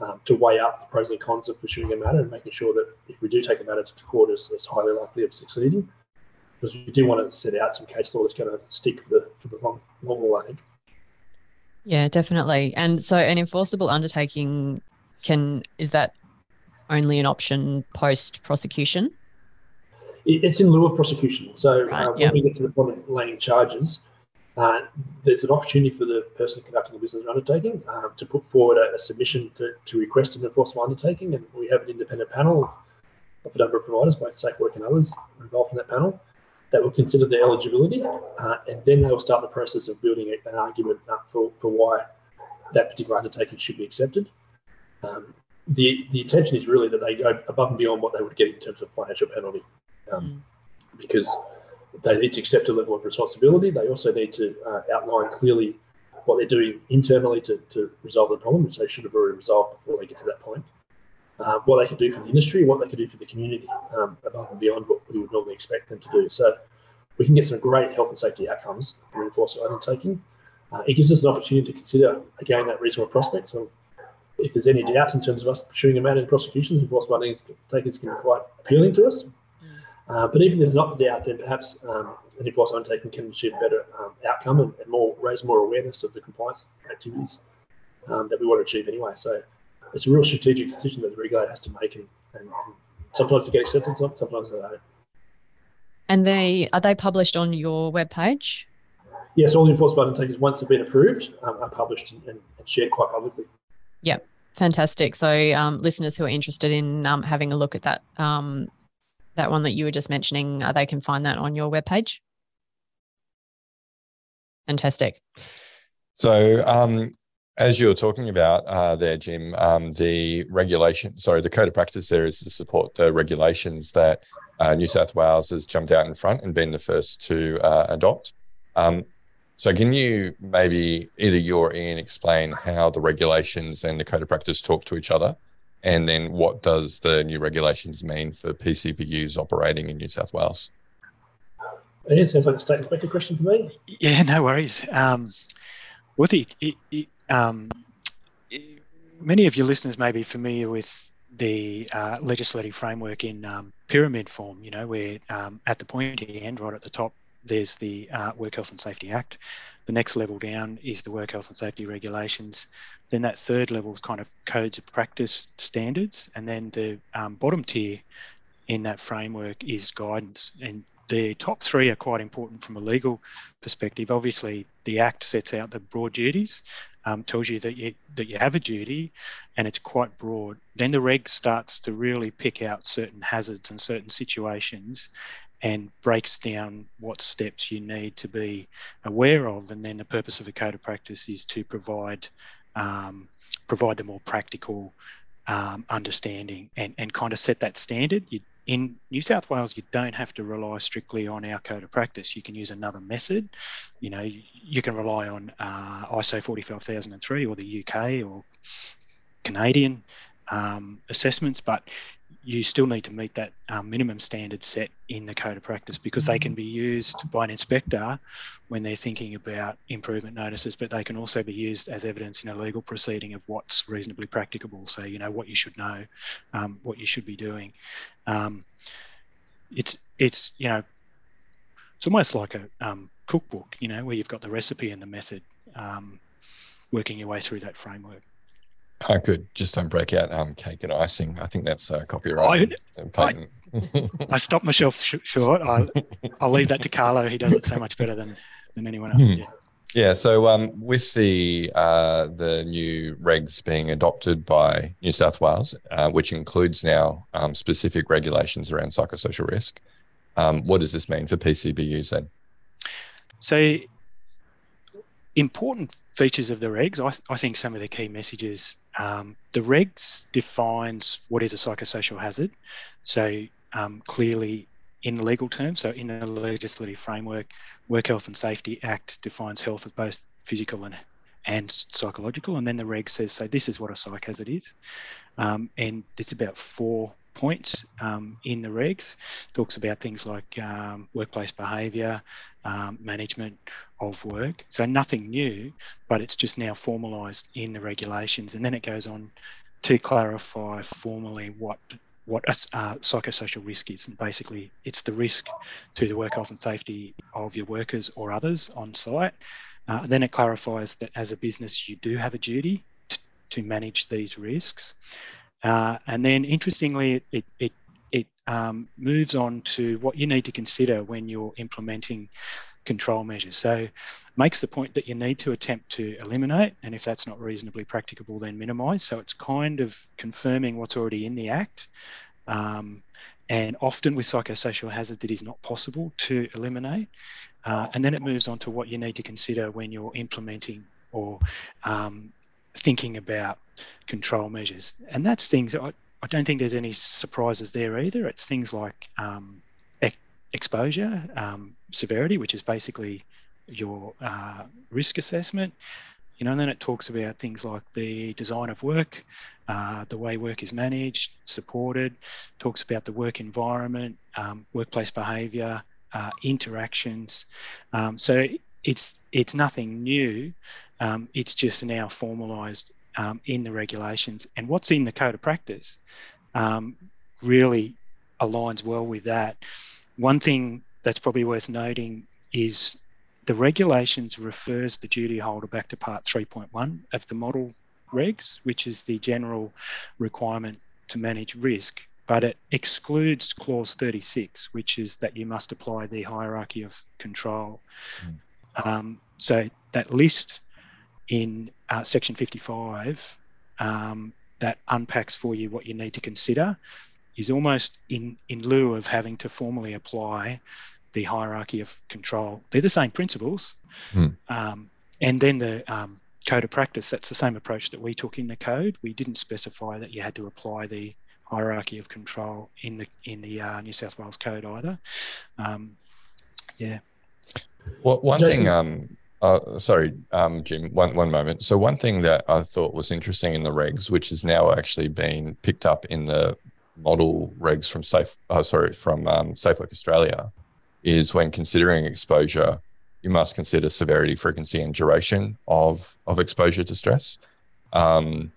um, to weigh up the pros and cons of pursuing a matter and making sure that if we do take a matter to court, it's, it's highly likely of succeeding. Because we do want to set out some case law that's going to stick for the, for the long, long haul, I think. Yeah, definitely. And so an enforceable undertaking can, is that only an option post prosecution? It's in lieu of prosecution. So right, uh, when we get to the point of laying charges, uh, there's an opportunity for the person conducting a business undertaking uh, to put forward a, a submission to, to, request an enforceable undertaking. And we have an independent panel of, of a number of providers, both SafeWork and others, involved in that panel that will consider the eligibility. Uh, and then they will start the process of building an argument for, for why that particular undertaking should be accepted. Um, the, the intention is really that they go above and beyond what they would get in terms of financial penalty. Um, mm. Because they need to accept a level of responsibility. They also need to uh, outline clearly what they're doing internally to, to resolve the problem, which they should have already resolved before they get to that point. Uh, what they can do for the industry, what they can do for the community, um, above and beyond what we would normally expect them to do. So we can get some great health and safety outcomes from enforcement undertaking. Uh, it gives us an opportunity to consider, again, that reasonable prospect. So if there's any doubt in terms of us pursuing a matter in prosecution, enforcement undertakings can be quite appealing to us. Uh, but even if there's not the doubt, then perhaps um, an enforcement undertaking can achieve a better um, outcome and, and, more raise more awareness of the compliance activities um, that we want to achieve anyway. So it's a real strategic decision that the regulator has to make, and, and, sometimes they get accepted, sometimes they don't. And they are they published on your webpage? Yes, all the enforcement undertakings once they've been approved um, are published and, and, shared quite publicly. Yep. Fantastic. So, um, listeners who are interested in um, having a look at that um, that one that you were just mentioning, uh, they can find that on your webpage. Fantastic. So, um, as you were talking about uh, there, Jim, um, the regulation, sorry, the code of practice there is to support the regulations that uh, New South Wales has jumped out in front and been the first to uh, adopt. Um, so, can you maybe either you or Ian explain how the regulations and the code of practice talk to each other? And then what does the new regulations mean for PCBUs operating in New South Wales? It sounds like a state inspector question for me. Yeah, no worries. Um, with it, it, it, um, many of your listeners may be familiar with the uh, legislative framework in um, pyramid form, you know, where um, at the pointy end, right at the top, there's the uh, Work Health and Safety Act. The next level down is the Work Health and Safety Regulations. Then that third level is kind of codes of practice standards. And then the um, bottom tier in that framework is guidance. And the top three are quite important from a legal perspective. Obviously, the Act sets out the broad duties, um, tells you that you that you have a duty, and it's quite broad. Then the reg starts to really pick out certain hazards and certain situations, and breaks down what steps you need to be aware of. And then the purpose of a code of practice is to provide um, provide the more practical um, understanding and, and kind of set that standard. You, in New South Wales, you don't have to rely strictly on our code of practice. You can use another method. You know, you can rely on uh, ISO 45003 or the UK or Canadian um, assessments, but you still need to meet that um, minimum standard set in the code of practice because they can be used by an inspector when they're thinking about improvement notices, but they can also be used as evidence in a legal proceeding of what's reasonably practicable. So, you know, what you should know, um, what you should be doing. Um, it's, it's, you know, it's almost like a um, cookbook, you know, where you've got the recipe and the method um, working your way through that framework. I could just don't break out um, cake and icing. I think that's uh, copyright. I, I, I stopped myself sh- short. I, [LAUGHS] will leave that to Carlo. He does it so much better than than anyone else. Hmm. Yeah. Yeah. So um, with the uh, the new regs being adopted by New South Wales, uh, which includes now um, specific regulations around psychosocial risk, um, what does this mean for PCBUs then? So important features of the regs, I, I think some of the key messages, um, the regs defines what is a psychosocial hazard. So um, clearly in legal terms, so in the legislative framework, Work Health and Safety Act defines health as both physical and and psychological, and then the reg says so. This is what a psych hazard is, um, and it's about four points um, in the regs. Talks about things like um, workplace behaviour, um, management of work. So nothing new, but it's just now formalised in the regulations, and then it goes on to clarify formally what what a uh, psychosocial risk is. And basically, it's the risk to the work health and safety of your workers or others on site. Uh, then it clarifies that as a business, you do have a duty to, to manage these risks. Uh, and then interestingly, it, it, it um, moves on to what you need to consider when you're implementing control measures. So makes the point that you need to attempt to eliminate, and if that's not reasonably practicable, then minimise. So it's kind of confirming what's already in the Act. Um, and often with psychosocial hazards, it is not possible to eliminate. Uh, and then it moves on to what you need to consider when you're implementing or um, thinking about control measures. And that's things, I, I don't think there's any surprises there either. It's things like um, e- exposure, um, severity, which is basically your uh, risk assessment. You know, and then it talks about things like the design of work, uh, the way work is managed, supported, talks about the work environment, um, workplace behaviour, uh, interactions. Um, so it's it's nothing new. Um, it's just now formalised um, in the regulations, and what's in the code of practice um, really aligns well with that. One thing that's probably worth noting is the regulations refers the duty holder back to part 3.1 of the model regs, which is the general requirement to manage risk, but it excludes clause 36, which is that you must apply the hierarchy of control. Mm. Um, so that list in uh, section 55 um, that unpacks for you what you need to consider is almost in, in lieu of having to formally apply the hierarchy of control. They're the same principles. Hmm. Um, and then the um, code of practice, that's the same approach that we took in the code. We didn't specify that you had to apply the hierarchy of control in the in the uh, New South Wales code either. Um, yeah. Well, one Jason, thing, um, uh, sorry, um, Jim, one, one moment. So, one thing that I thought was interesting in the regs, which has now actually been picked up in the model regs from Safe, oh, sorry, from um, Safe Work Australia, is when considering exposure, you must consider severity, frequency, and duration of, of exposure to stress. Um,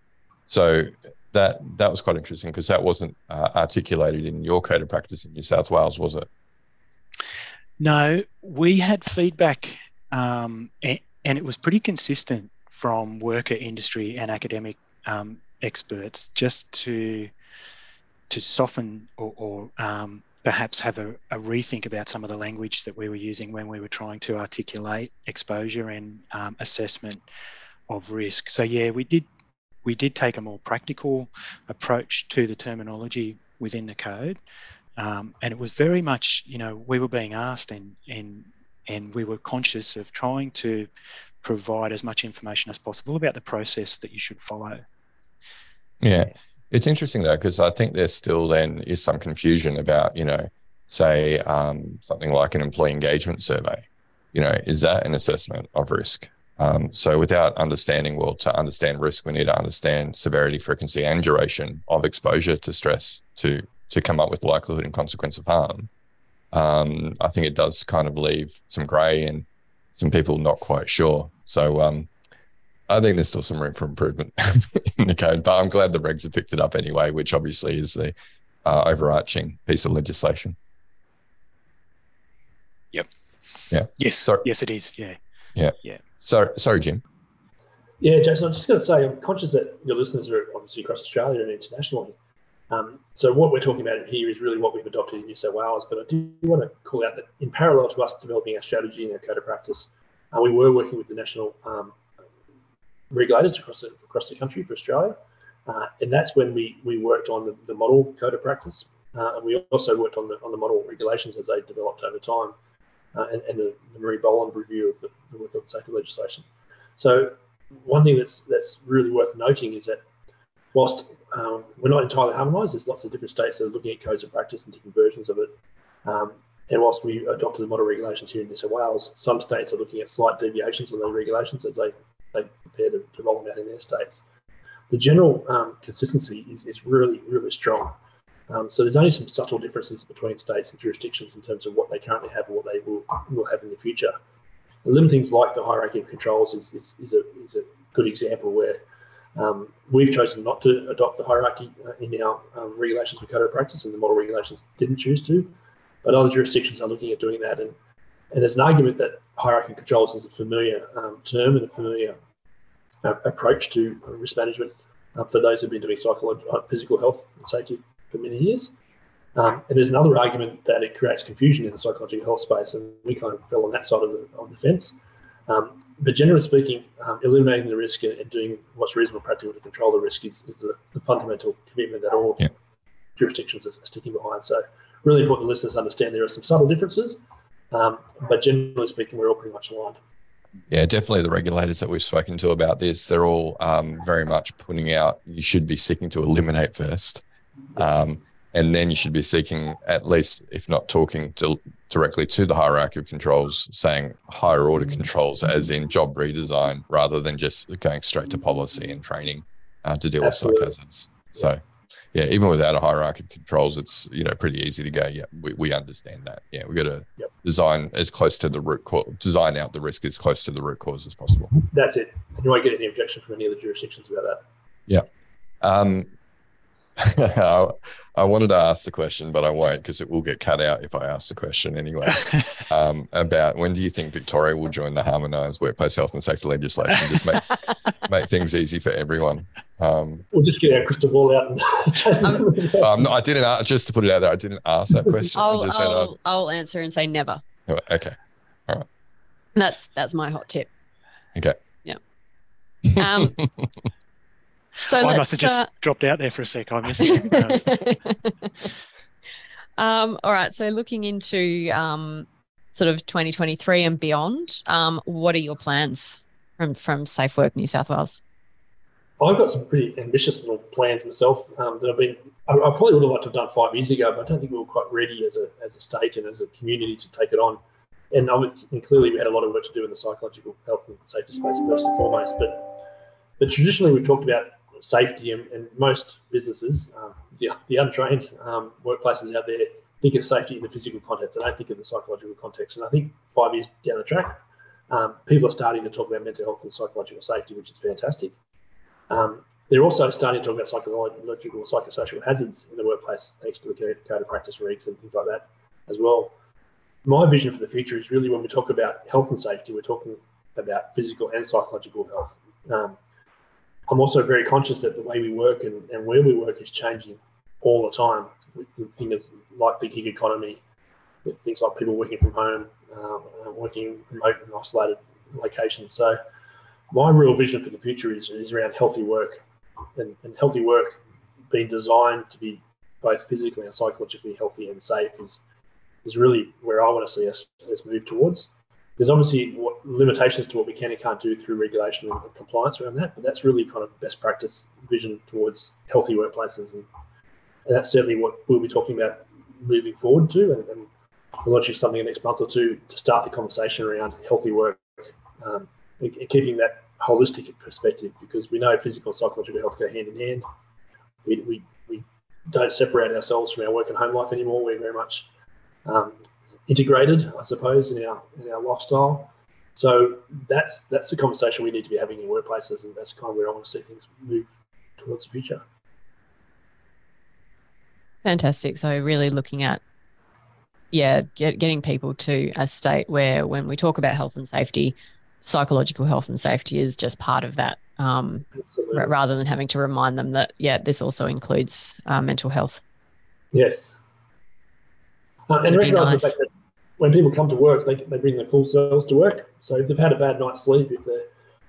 so, that that was quite interesting because that wasn't uh, articulated in your code of practice in New South Wales, was it? No, we had feedback, um, and, and, it was pretty consistent from worker, industry, and academic um, experts, just to to soften or, or um, perhaps have a, a, rethink about some of the language that we were using when we were trying to articulate exposure and um, assessment of risk. So yeah, we did we did take a more practical approach to the terminology within the code, um, and it was very much you know we were being asked and and and we were conscious of trying to provide as much information as possible about the process that you should follow. Yeah. It's interesting though, because I think there still then is some confusion about, you know, say um, something like an employee engagement survey. You know, is that an assessment of risk? Um, so without understanding, well, to understand risk, we need to understand severity, frequency, and duration of exposure to stress to to come up with likelihood and consequence of harm. Um, I think it does kind of leave some grey and some people not quite sure. So um, I think there's still some room for improvement [LAUGHS] in the code, but I'm glad the regs have picked it up anyway, which obviously is the uh, overarching piece of legislation. Yep. Yeah. Yes. So, yes, it is. Yeah. Yeah. Yeah. Sorry, sorry, Jim. Yeah, Jason, I'm just going to say I'm conscious that your listeners are obviously across Australia and internationally. Um, so what we're talking about here is really what we've adopted in New South Wales. But I do want to call out that in parallel to us developing our strategy and our code of practice, uh, we were working with the national um, regulators across the, across the country for Australia. Uh, and that's when we, we worked on the, the model code of practice. Uh, and we also worked on the, on the model regulations as they developed over time uh, and, and the, the Marie Boland review of the, the work safety legislation. So one thing that's that's really worth noting is that whilst um, we're not entirely harmonised, there's lots of different states that are looking at codes of practice and different versions of it. Um, and whilst we adopted the model regulations here in New South Wales, some states are looking at slight deviations on those regulations as they they prepare to, to roll them out in their states. The general um, consistency is, is really, really strong. Um, so there's only some subtle differences between states and jurisdictions in terms of what they currently have and what they will, will have in the future. And little things like the hierarchy of controls is, is, is, a, is a good example where um, we've chosen not to adopt the hierarchy uh, in our um, regulations for code of practice, and the model regulations didn't choose to. But other jurisdictions are looking at doing that, and and there's an argument that hierarchy controls is a familiar um, term and a familiar uh, approach to risk management uh, for those who've been doing psychological, uh, physical health and safety for many years. Um, and there's another argument that it creates confusion in the psychological health space, and we kind of fell on that side of the, of the fence. Um, but generally speaking, um, eliminating the risk and, doing what's reasonable practical to control the risk is, is the, the, fundamental commitment that all yeah. jurisdictions are sticking behind. So, really important listeners understand there are some subtle differences, um, but generally speaking, we're all pretty much aligned. Yeah, definitely. The regulators that we've spoken to about this, they're all um, very much putting out you should be seeking to eliminate first. Um, and then you should be seeking, at least, if not talking to, directly to the hierarchy of controls, saying higher order controls, as in job redesign, rather than just going straight to policy and training uh, to deal Absolutely. with hazards. So, yeah, even without a hierarchy of controls, it's you know pretty easy to go. Yeah, we, we understand that. Yeah, we got to yep. design as close to the root cause, design out the risk as close to the root cause as possible. That's it. You won't get any objection from any of the jurisdictions about that. Yeah. Um, [LAUGHS] I, I wanted to ask the question, but I won't because it will get cut out if I ask the question anyway. [LAUGHS] um, about when do you think Victoria will join the harmonised workplace health and safety legislation? Just make [LAUGHS] make things easy for everyone. Um, we'll just get our crystal ball out and um, um, no, I didn't ask, just to put it out there. I didn't ask that question. I'll, I'll, I'll, answer and say never. Okay, all right. That's that's my hot tip. Okay. Yeah. Um, So I must have just uh, dropped out there for a sec. I missed it. [LAUGHS] um, all right. So looking into um, sort of 2023 and beyond, um, what are your plans from from Safe Work New South Wales? I've got some pretty ambitious little plans myself um, that I've been. I, I, probably would have liked to have done five years ago, but I don't think we were quite ready as a as a state and as a community to take it on. And, and clearly, we had a lot of work to do in the psychological health and safety space first and foremost. But but traditionally, we've talked about safety and, and most businesses, um, the, the untrained um, workplaces out there think of safety in the physical context. They don't think of the psychological context. And I think five years down the track, um, people are starting to talk about mental health and psychological safety, which is fantastic. Um, they're also starting to talk about psychological, psychosocial hazards in the workplace, thanks to the code of practice regs and things like that as well. My vision for the future is really when we talk about health and safety, we're talking about physical and psychological health. I'm also very conscious that the way we work and, and where we work is changing all the time with things like the gig economy, with things like people working from home, um, working remote and isolated locations. So my real vision for the future is, is around healthy work and, and healthy work being designed to be both physically and psychologically healthy and safe is is really where I want to see us, us move towards. There's obviously limitations to what we can and can't do through regulation and compliance around that, but that's really kind of best practice vision towards healthy workplaces, and, and that's certainly what we'll be talking about moving forward to, and, and launching something in the next month or two to start the conversation around healthy work, um, and, and keeping that holistic perspective because we know physical and psychological health go hand in hand. We, we, we don't separate ourselves from our work and home life anymore. We're very much um, integrated, I suppose, in our in our lifestyle. So that's that's the conversation we need to be having in workplaces, and that's kind of where I want to see things move towards the future. Fantastic. So really looking at yeah, get, getting people to a state where when we talk about health and safety, psychological health and safety is just part of that, um, rather than having to remind them that yeah, this also includes uh, mental health. Yes, uh, and recognise nice. the fact that when people come to work, they, they bring their full selves to work. So if they've had a bad night's sleep, if they're,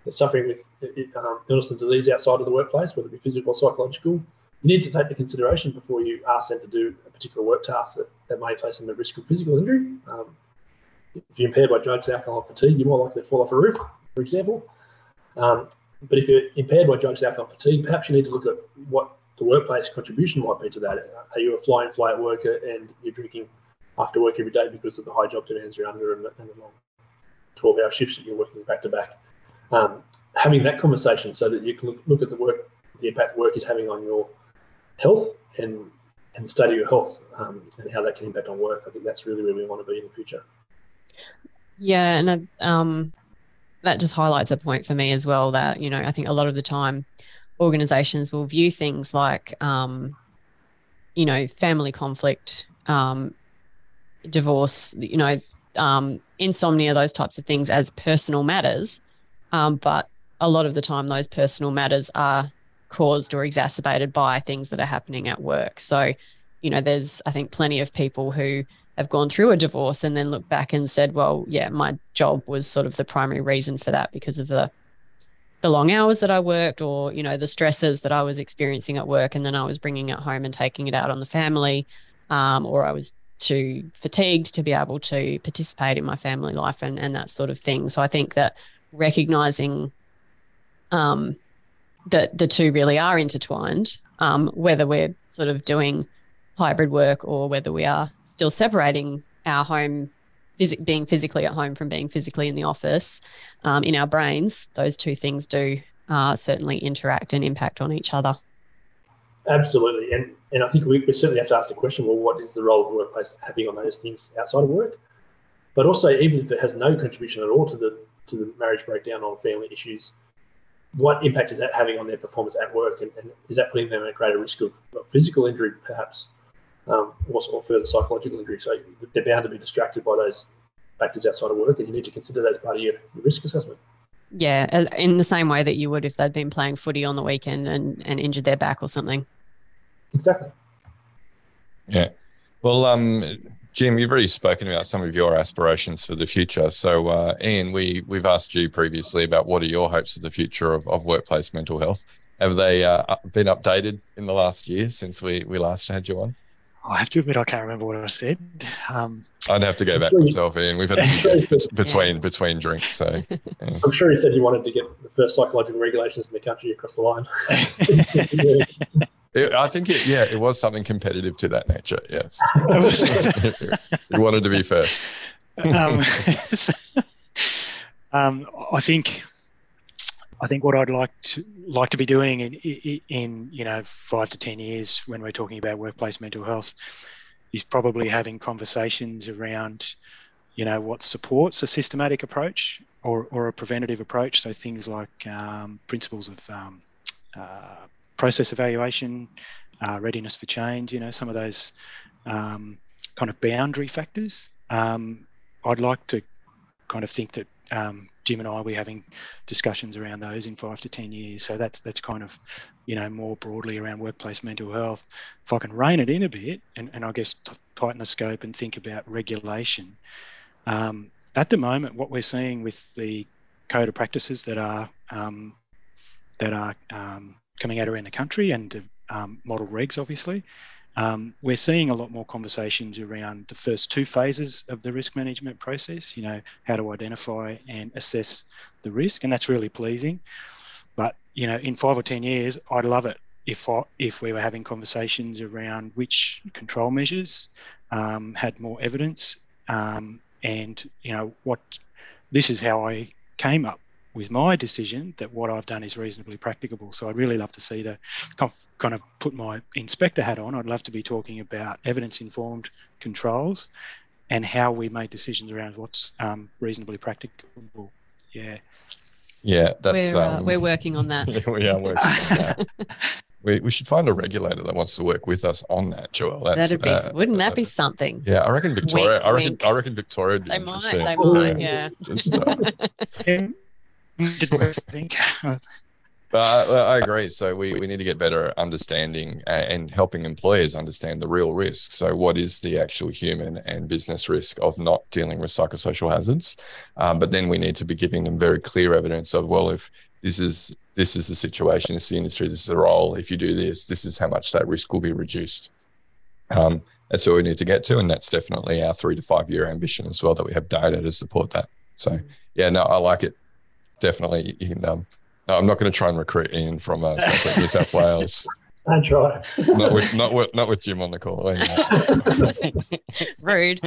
they're suffering with um, illness and disease outside of the workplace, whether it be physical or psychological, you need to take the consideration before you ask them to do a particular work task that, that may place them at risk of physical injury. Um, if you're impaired by drugs, alcohol, or fatigue, you're more likely to fall off a roof, for example. Um, but if you're impaired by drugs, alcohol, or fatigue, perhaps you need to look at what the workplace contribution might be to that. Are you a fly in, fly out worker and you're drinking after work every day because of the high job demands you're under and the, and the long 12 hour shifts that you're working back to back? Um, having that conversation so that you can look, look at the work, the impact work is having on your health and and the state of your health um, and how that can impact on work. I think that's really where we want to be in the future. Yeah, and um, that just highlights a point for me as well that you know I think a lot of the time organizations will view things like um, you know family conflict, um, divorce, you know, um, insomnia, those types of things as personal matters, um, but a lot of the time those personal matters are caused or exacerbated by things that are happening at work. So, you know, there's I think plenty of people who have gone through a divorce and then look back and said, well, yeah, my job was sort of the primary reason for that because of the the long hours that I worked or, you know, the stresses that I was experiencing at work and then I was bringing it home and taking it out on the family um, or I was too fatigued to be able to participate in my family life and, and that sort of thing. So I think that recognizing um, that the two really are intertwined, um, whether we're sort of doing hybrid work or whether we are still separating our home phys- being physically at home from being physically in the office um, in our brains those two things do uh, certainly interact and impact on each other absolutely and and i think we, we certainly have to ask the question well what is the role of the workplace having on those things outside of work but also even if it has no contribution at all to the to the marriage breakdown or family issues what impact is that having on their performance at work and, and is that putting them at greater risk of physical injury perhaps um, or, or further psychological injury. So they're bound to be distracted by those factors outside of work, and you need to consider that as part of your, your risk assessment. Yeah, in the same way that you would if they'd been playing footy on the weekend and, and injured their back or something. Exactly. Yeah. Well, um, Jim, you've already spoken about some of your aspirations for the future. So, uh, Ian, we we've asked you previously about what are your hopes for the future of, of workplace mental health. Have they uh, been updated in the last year since we we last had you on? I have to admit I can't remember what I said. Um, I'd have to go back myself, Ian. We've had a few [LAUGHS] between between drinks, so yeah. I'm sure he said he wanted to get the first psychological regulations in the country across the line. [LAUGHS] [LAUGHS] It, I think it, yeah, it was something competitive to that nature. Yes, [LAUGHS] you wanted to be first. um, [LAUGHS] um, I think I think what I'd like to like to be doing in, in you know five to ten years when we're talking about workplace mental health is probably having conversations around you know what supports a systematic approach or, or a preventative approach. So things like um, principles of um, uh, process evaluation, uh, readiness for change. You know some of those um, kind of boundary factors. Um, I'd like to kind of think that um, Jim and I will be having discussions around those in five to ten years. So that's that's kind of, you know, more broadly around workplace mental health. If I can rein it in a bit, and, and I guess t- tighten the scope and think about regulation. Um, at the moment, what we're seeing with the code of practices that are um, that are um, coming out around the country and um, model regs, obviously, um, we're seeing a lot more conversations around the first two phases of the risk management process. You know, how to identify and assess the risk, and that's really pleasing. But you know, in five or ten years, I'd love it if I, if we were having conversations around which control measures um, had more evidence, um, and you know what. This is how I came up with my decision that what I've done is reasonably practicable. So I'd really love to see the kind of put my inspector hat on. I'd love to be talking about evidence informed controls and how we made decisions around what's um, reasonably practicable. Yeah. Yeah, that's we're, uh, um, we're working on that. [LAUGHS] we are working on that. [LAUGHS] We, we should find a regulator that wants to work with us on that, Joelle. That's, That'd be uh, wouldn't that be something? Yeah, I reckon Victoria. Wink, I reckon wink. I reckon Victoria. They might. They might. Yeah. Just, uh, [LAUGHS] think. [LAUGHS] But I, I, agree. So we, we need to get better understanding and helping employers understand the real risk. So what is the actual human and business risk of not dealing with psychosocial hazards? Um, but then we need to be giving them very clear evidence of well, if this is this is the situation, this is the industry, this is the role. If you do this, this is how much that risk will be reduced. Um, that's what we need to get to, and that's definitely our three to five year ambition as well. That we have data to support that. So yeah, no, I like it definitely. um, I'm not going to try and recruit Ian from uh, South, New South Wales. [LAUGHS] I try. not with not with not with Jim on the call. [LAUGHS] Rude.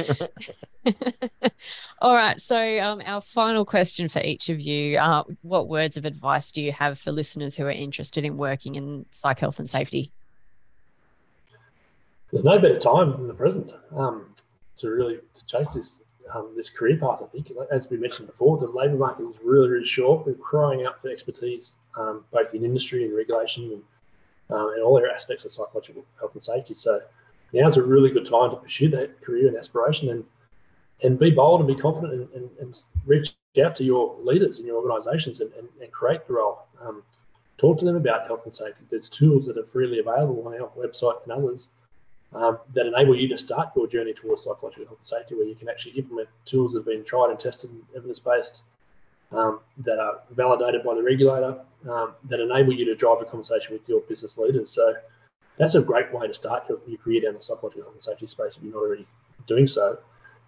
[LAUGHS] All right. So, um, our final question for each of you: uh, What words of advice do you have for listeners who are interested in working in psych health and safety? There's no better time than the present um, to really to chase this um, this career path. I think, as we mentioned before, the labour market is really, really short. We're crying out for expertise, um, both in industry and regulation, and um, and all aspects of psychological health and safety. So now's a really good time to pursue that career and aspiration, and and be bold and be confident, and, and, and reach out to your leaders in your organisations and, and, and, create the role. Um, talk to them about health and safety. There's tools that are freely available on our website and others um, that enable you to start your journey towards psychological health and safety, where you can actually implement tools that have been tried and tested evidence based, um, that are validated by the regulator, um, that enable you to drive a conversation with your business leaders. So that's a great way to start your, your career down the psychological health and safety space if you're not already doing so.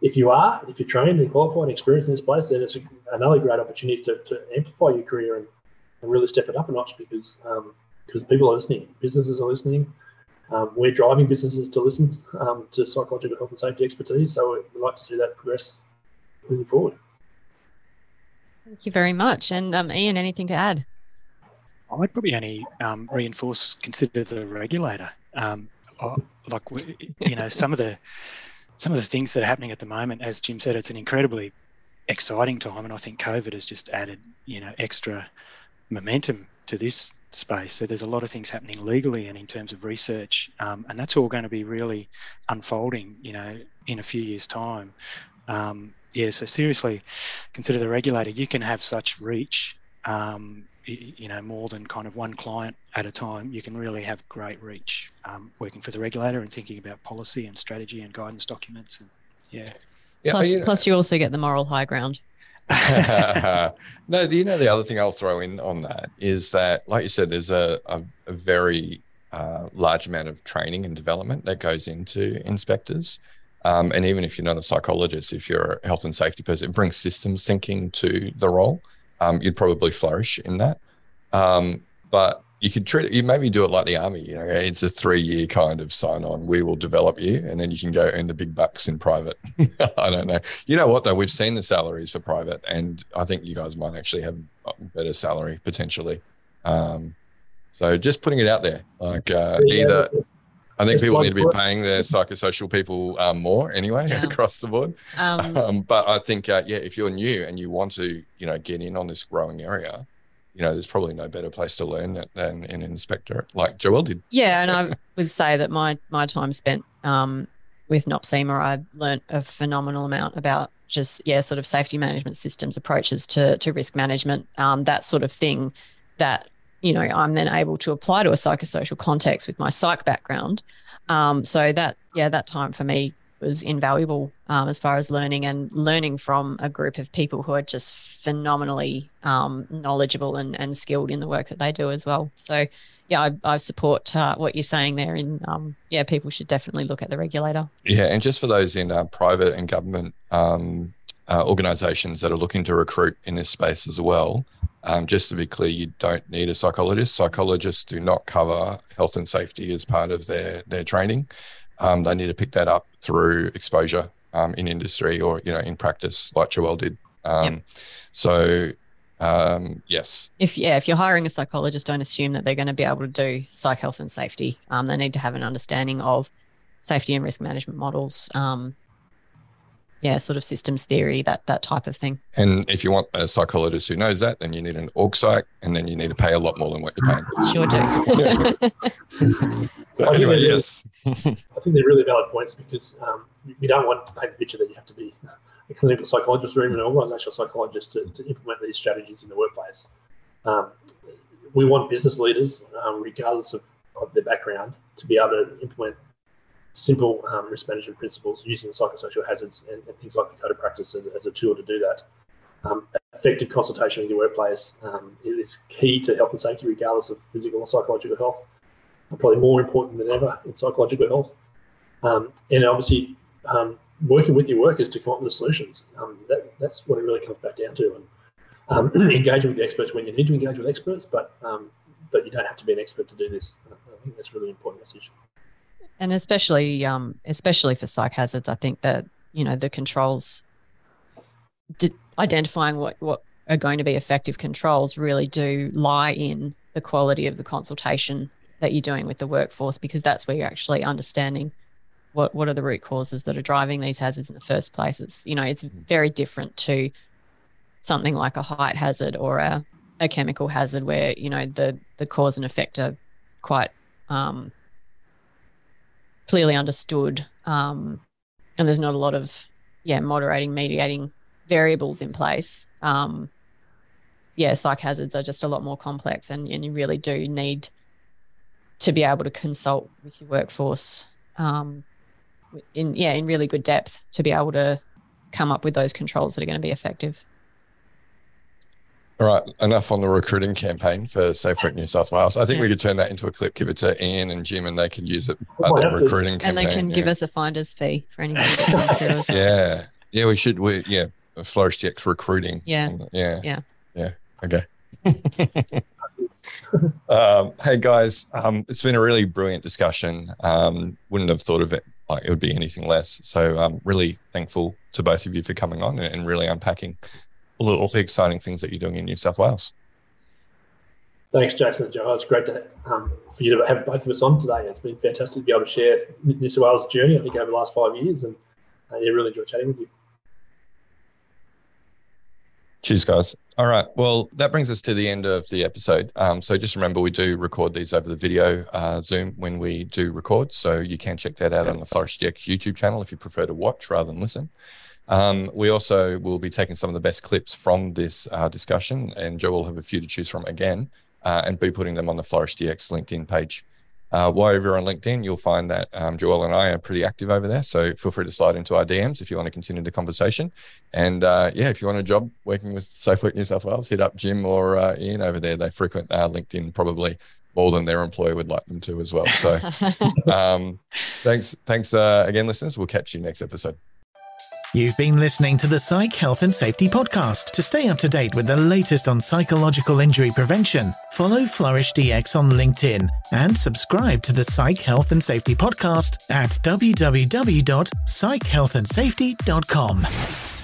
If you are, if you're trained and qualified and experienced in this space, then it's a, another great opportunity to, to amplify your career and, and really step it up a notch because because um, people are listening, businesses are listening. Um, we're driving businesses to listen um, to psychological health and safety expertise, so we'd like to see that progress moving forward. Thank you very much. And um, Ian, anything to add? I'd probably only um, reinforce consider the regulator. Um, like you know, some of the some of the things that are happening at the moment, as Jim said, it's an incredibly exciting time, and I think COVID has just added you know extra momentum to this space. So there's a lot of things happening legally and in terms of research, um, and that's all going to be really unfolding, you know, in a few years' time. Um, yeah, so seriously, consider the regulator. You can have such reach, um, you know, more than kind of one client at a time. You can really have great reach um, working for the regulator and thinking about policy and strategy and guidance documents. And yeah. yeah plus, you plus, you also get the moral high ground. [LAUGHS] no, you know the other thing I'll throw in on that is that, like you said, there's a, a, a very uh, large amount of training and development that goes into inspectors. Um, and even if you're not a psychologist, if you're a health and safety person, it brings systems thinking to the role. Um, you'd probably flourish in that. Um, but you could treat it, you maybe do it like the army, you know, it's a three year kind of sign on. We will develop you and then you can go earn the big bucks in private. [LAUGHS] I don't know. You know what though? We've seen the salaries for private and I think you guys might actually have better salary potentially. Um, so just putting it out there, like uh, either I think people need to be paying their psychosocial people um, more anyway yeah. [LAUGHS] across the board. Um, [LAUGHS] um, but I think, uh, yeah, if you're new and you want to, you know, get in on this growing area, you know, there's probably no better place to learn that than an inspector like Joelle did. Yeah, and I would say that my my time spent um, with NOPSEMA, I learnt a phenomenal amount about just yeah, sort of safety management systems, approaches to to risk management, um, that sort of thing. That you know, I'm then able to apply to a psychosocial context with my psych background. Um, so that yeah, that time for me was invaluable um, as far as learning and learning from a group of people who are just phenomenally um, knowledgeable and, and skilled in the work that they do as well. So, yeah, I, I support uh, what you're saying there. In um, yeah, people should definitely look at the regulator. Yeah, and just for those in uh, private and government um, uh, organisations that are looking to recruit in this space as well, um, just to be clear, you don't need a psychologist. Psychologists do not cover health and safety as part of their their training um, they need to pick that up through exposure um, in industry or you know in practice, like Joelle did. Um, yep. So um, yes. If yeah, if you're hiring a psychologist, don't assume that they're going to be able to do psych health and safety. Um, they need to have an understanding of safety and risk management models, um, yeah, sort of systems theory, that that type of thing. And if you want a psychologist who knows that, then you need an org psych, and then you need to pay a lot more than what you're paying. [LAUGHS] Sure do. so [LAUGHS] [LAUGHS] anyway, yes. I think they're really valid points because um, you don't want to paint the picture that you have to be a clinical psychologist or even an organizational psychologist to, to implement these strategies in the workplace. Um, we want business leaders, um, regardless of, of their background, to be able to implement simple um, risk management principles using psychosocial hazards and, and, things like the code of practice as, as a tool to do that. Um, effective consultation with your workplace um, is key to health and safety, regardless of physical or psychological health. Probably more important than ever in psychological health. Um, and obviously, um, working with your workers to come up with solutions. Um, that, that's what it really comes back down to. And [CLEARS THROAT] engaging with the experts when you need to engage with experts, but but you don't have to be an expert to do this. I think that's a really important message and especially um, especially for psych hazards, I think that you know the controls, identifying what what are going to be effective controls, really do lie in the quality of the consultation that you're doing with the workforce, because that's where you're actually understanding what what are the root causes that are driving these hazards in the first place. It's you know it's mm-hmm. very different to something like a height hazard or a, a chemical hazard where you know the the cause and effect are quite um, clearly understood. Um, and there's not a lot of, yeah, moderating, mediating variables in place. Um, yeah, psych hazards are just a lot more complex, and, and you really do need to be able to consult with your workforce um, in yeah in really good depth to be able to come up with those controls that are going to be effective. All right, enough on the recruiting campaign for SafeWork New South Wales. I think yeah. we could turn that into a clip, give it to Ian and Jim, and they can use it at their recruiting campaign. And they can yeah. give us a finder's fee for anybody Yeah, yeah, we should. We yeah, Flourish DX recruiting. Yeah, yeah, yeah, yeah. Okay. [LAUGHS] um, hey guys, um, it's been a really brilliant discussion. Um, wouldn't have thought of it like it would be anything less. So I'm really thankful to both of you for coming on and, and really unpacking all the exciting things that you're doing in New South Wales. Thanks, Jason and Joe. It's great to um, for you to have both of us on today. It's been fantastic to be able to share New South Wales' journey. I think over the last five years, and uh, yeah, really enjoyed chatting with you. Cheers, guys. All right. Well, that brings us to the end of the episode. Um, so just remember, we do record these over the video uh, Zoom when we do record. So you can check that out on the Flourish DX YouTube channel if you prefer to watch rather than listen. Um, we also will be taking some of the best clips from this uh, discussion, and Joe will have a few to choose from again, uh, and be putting them on the Flourish DX LinkedIn page. Uh, while you're on LinkedIn, you'll find that um, Joelle and I are pretty active over there. So feel free to slide into our DMs if you want to continue the conversation. And uh, yeah, if you want a job working with SafeWork New South Wales, hit up Jim or uh, Ian over there. They frequent uh, LinkedIn probably more than their employer would like them to as well. So [LAUGHS] um, thanks, thanks uh, again, listeners. We'll catch you next episode. You've been listening to the Psych Health and Safety Podcast. To stay up to date with the latest on psychological injury prevention, follow Flourish DX on LinkedIn and subscribe to the Psych Health and Safety Podcast at www.psychealthandsafety.com.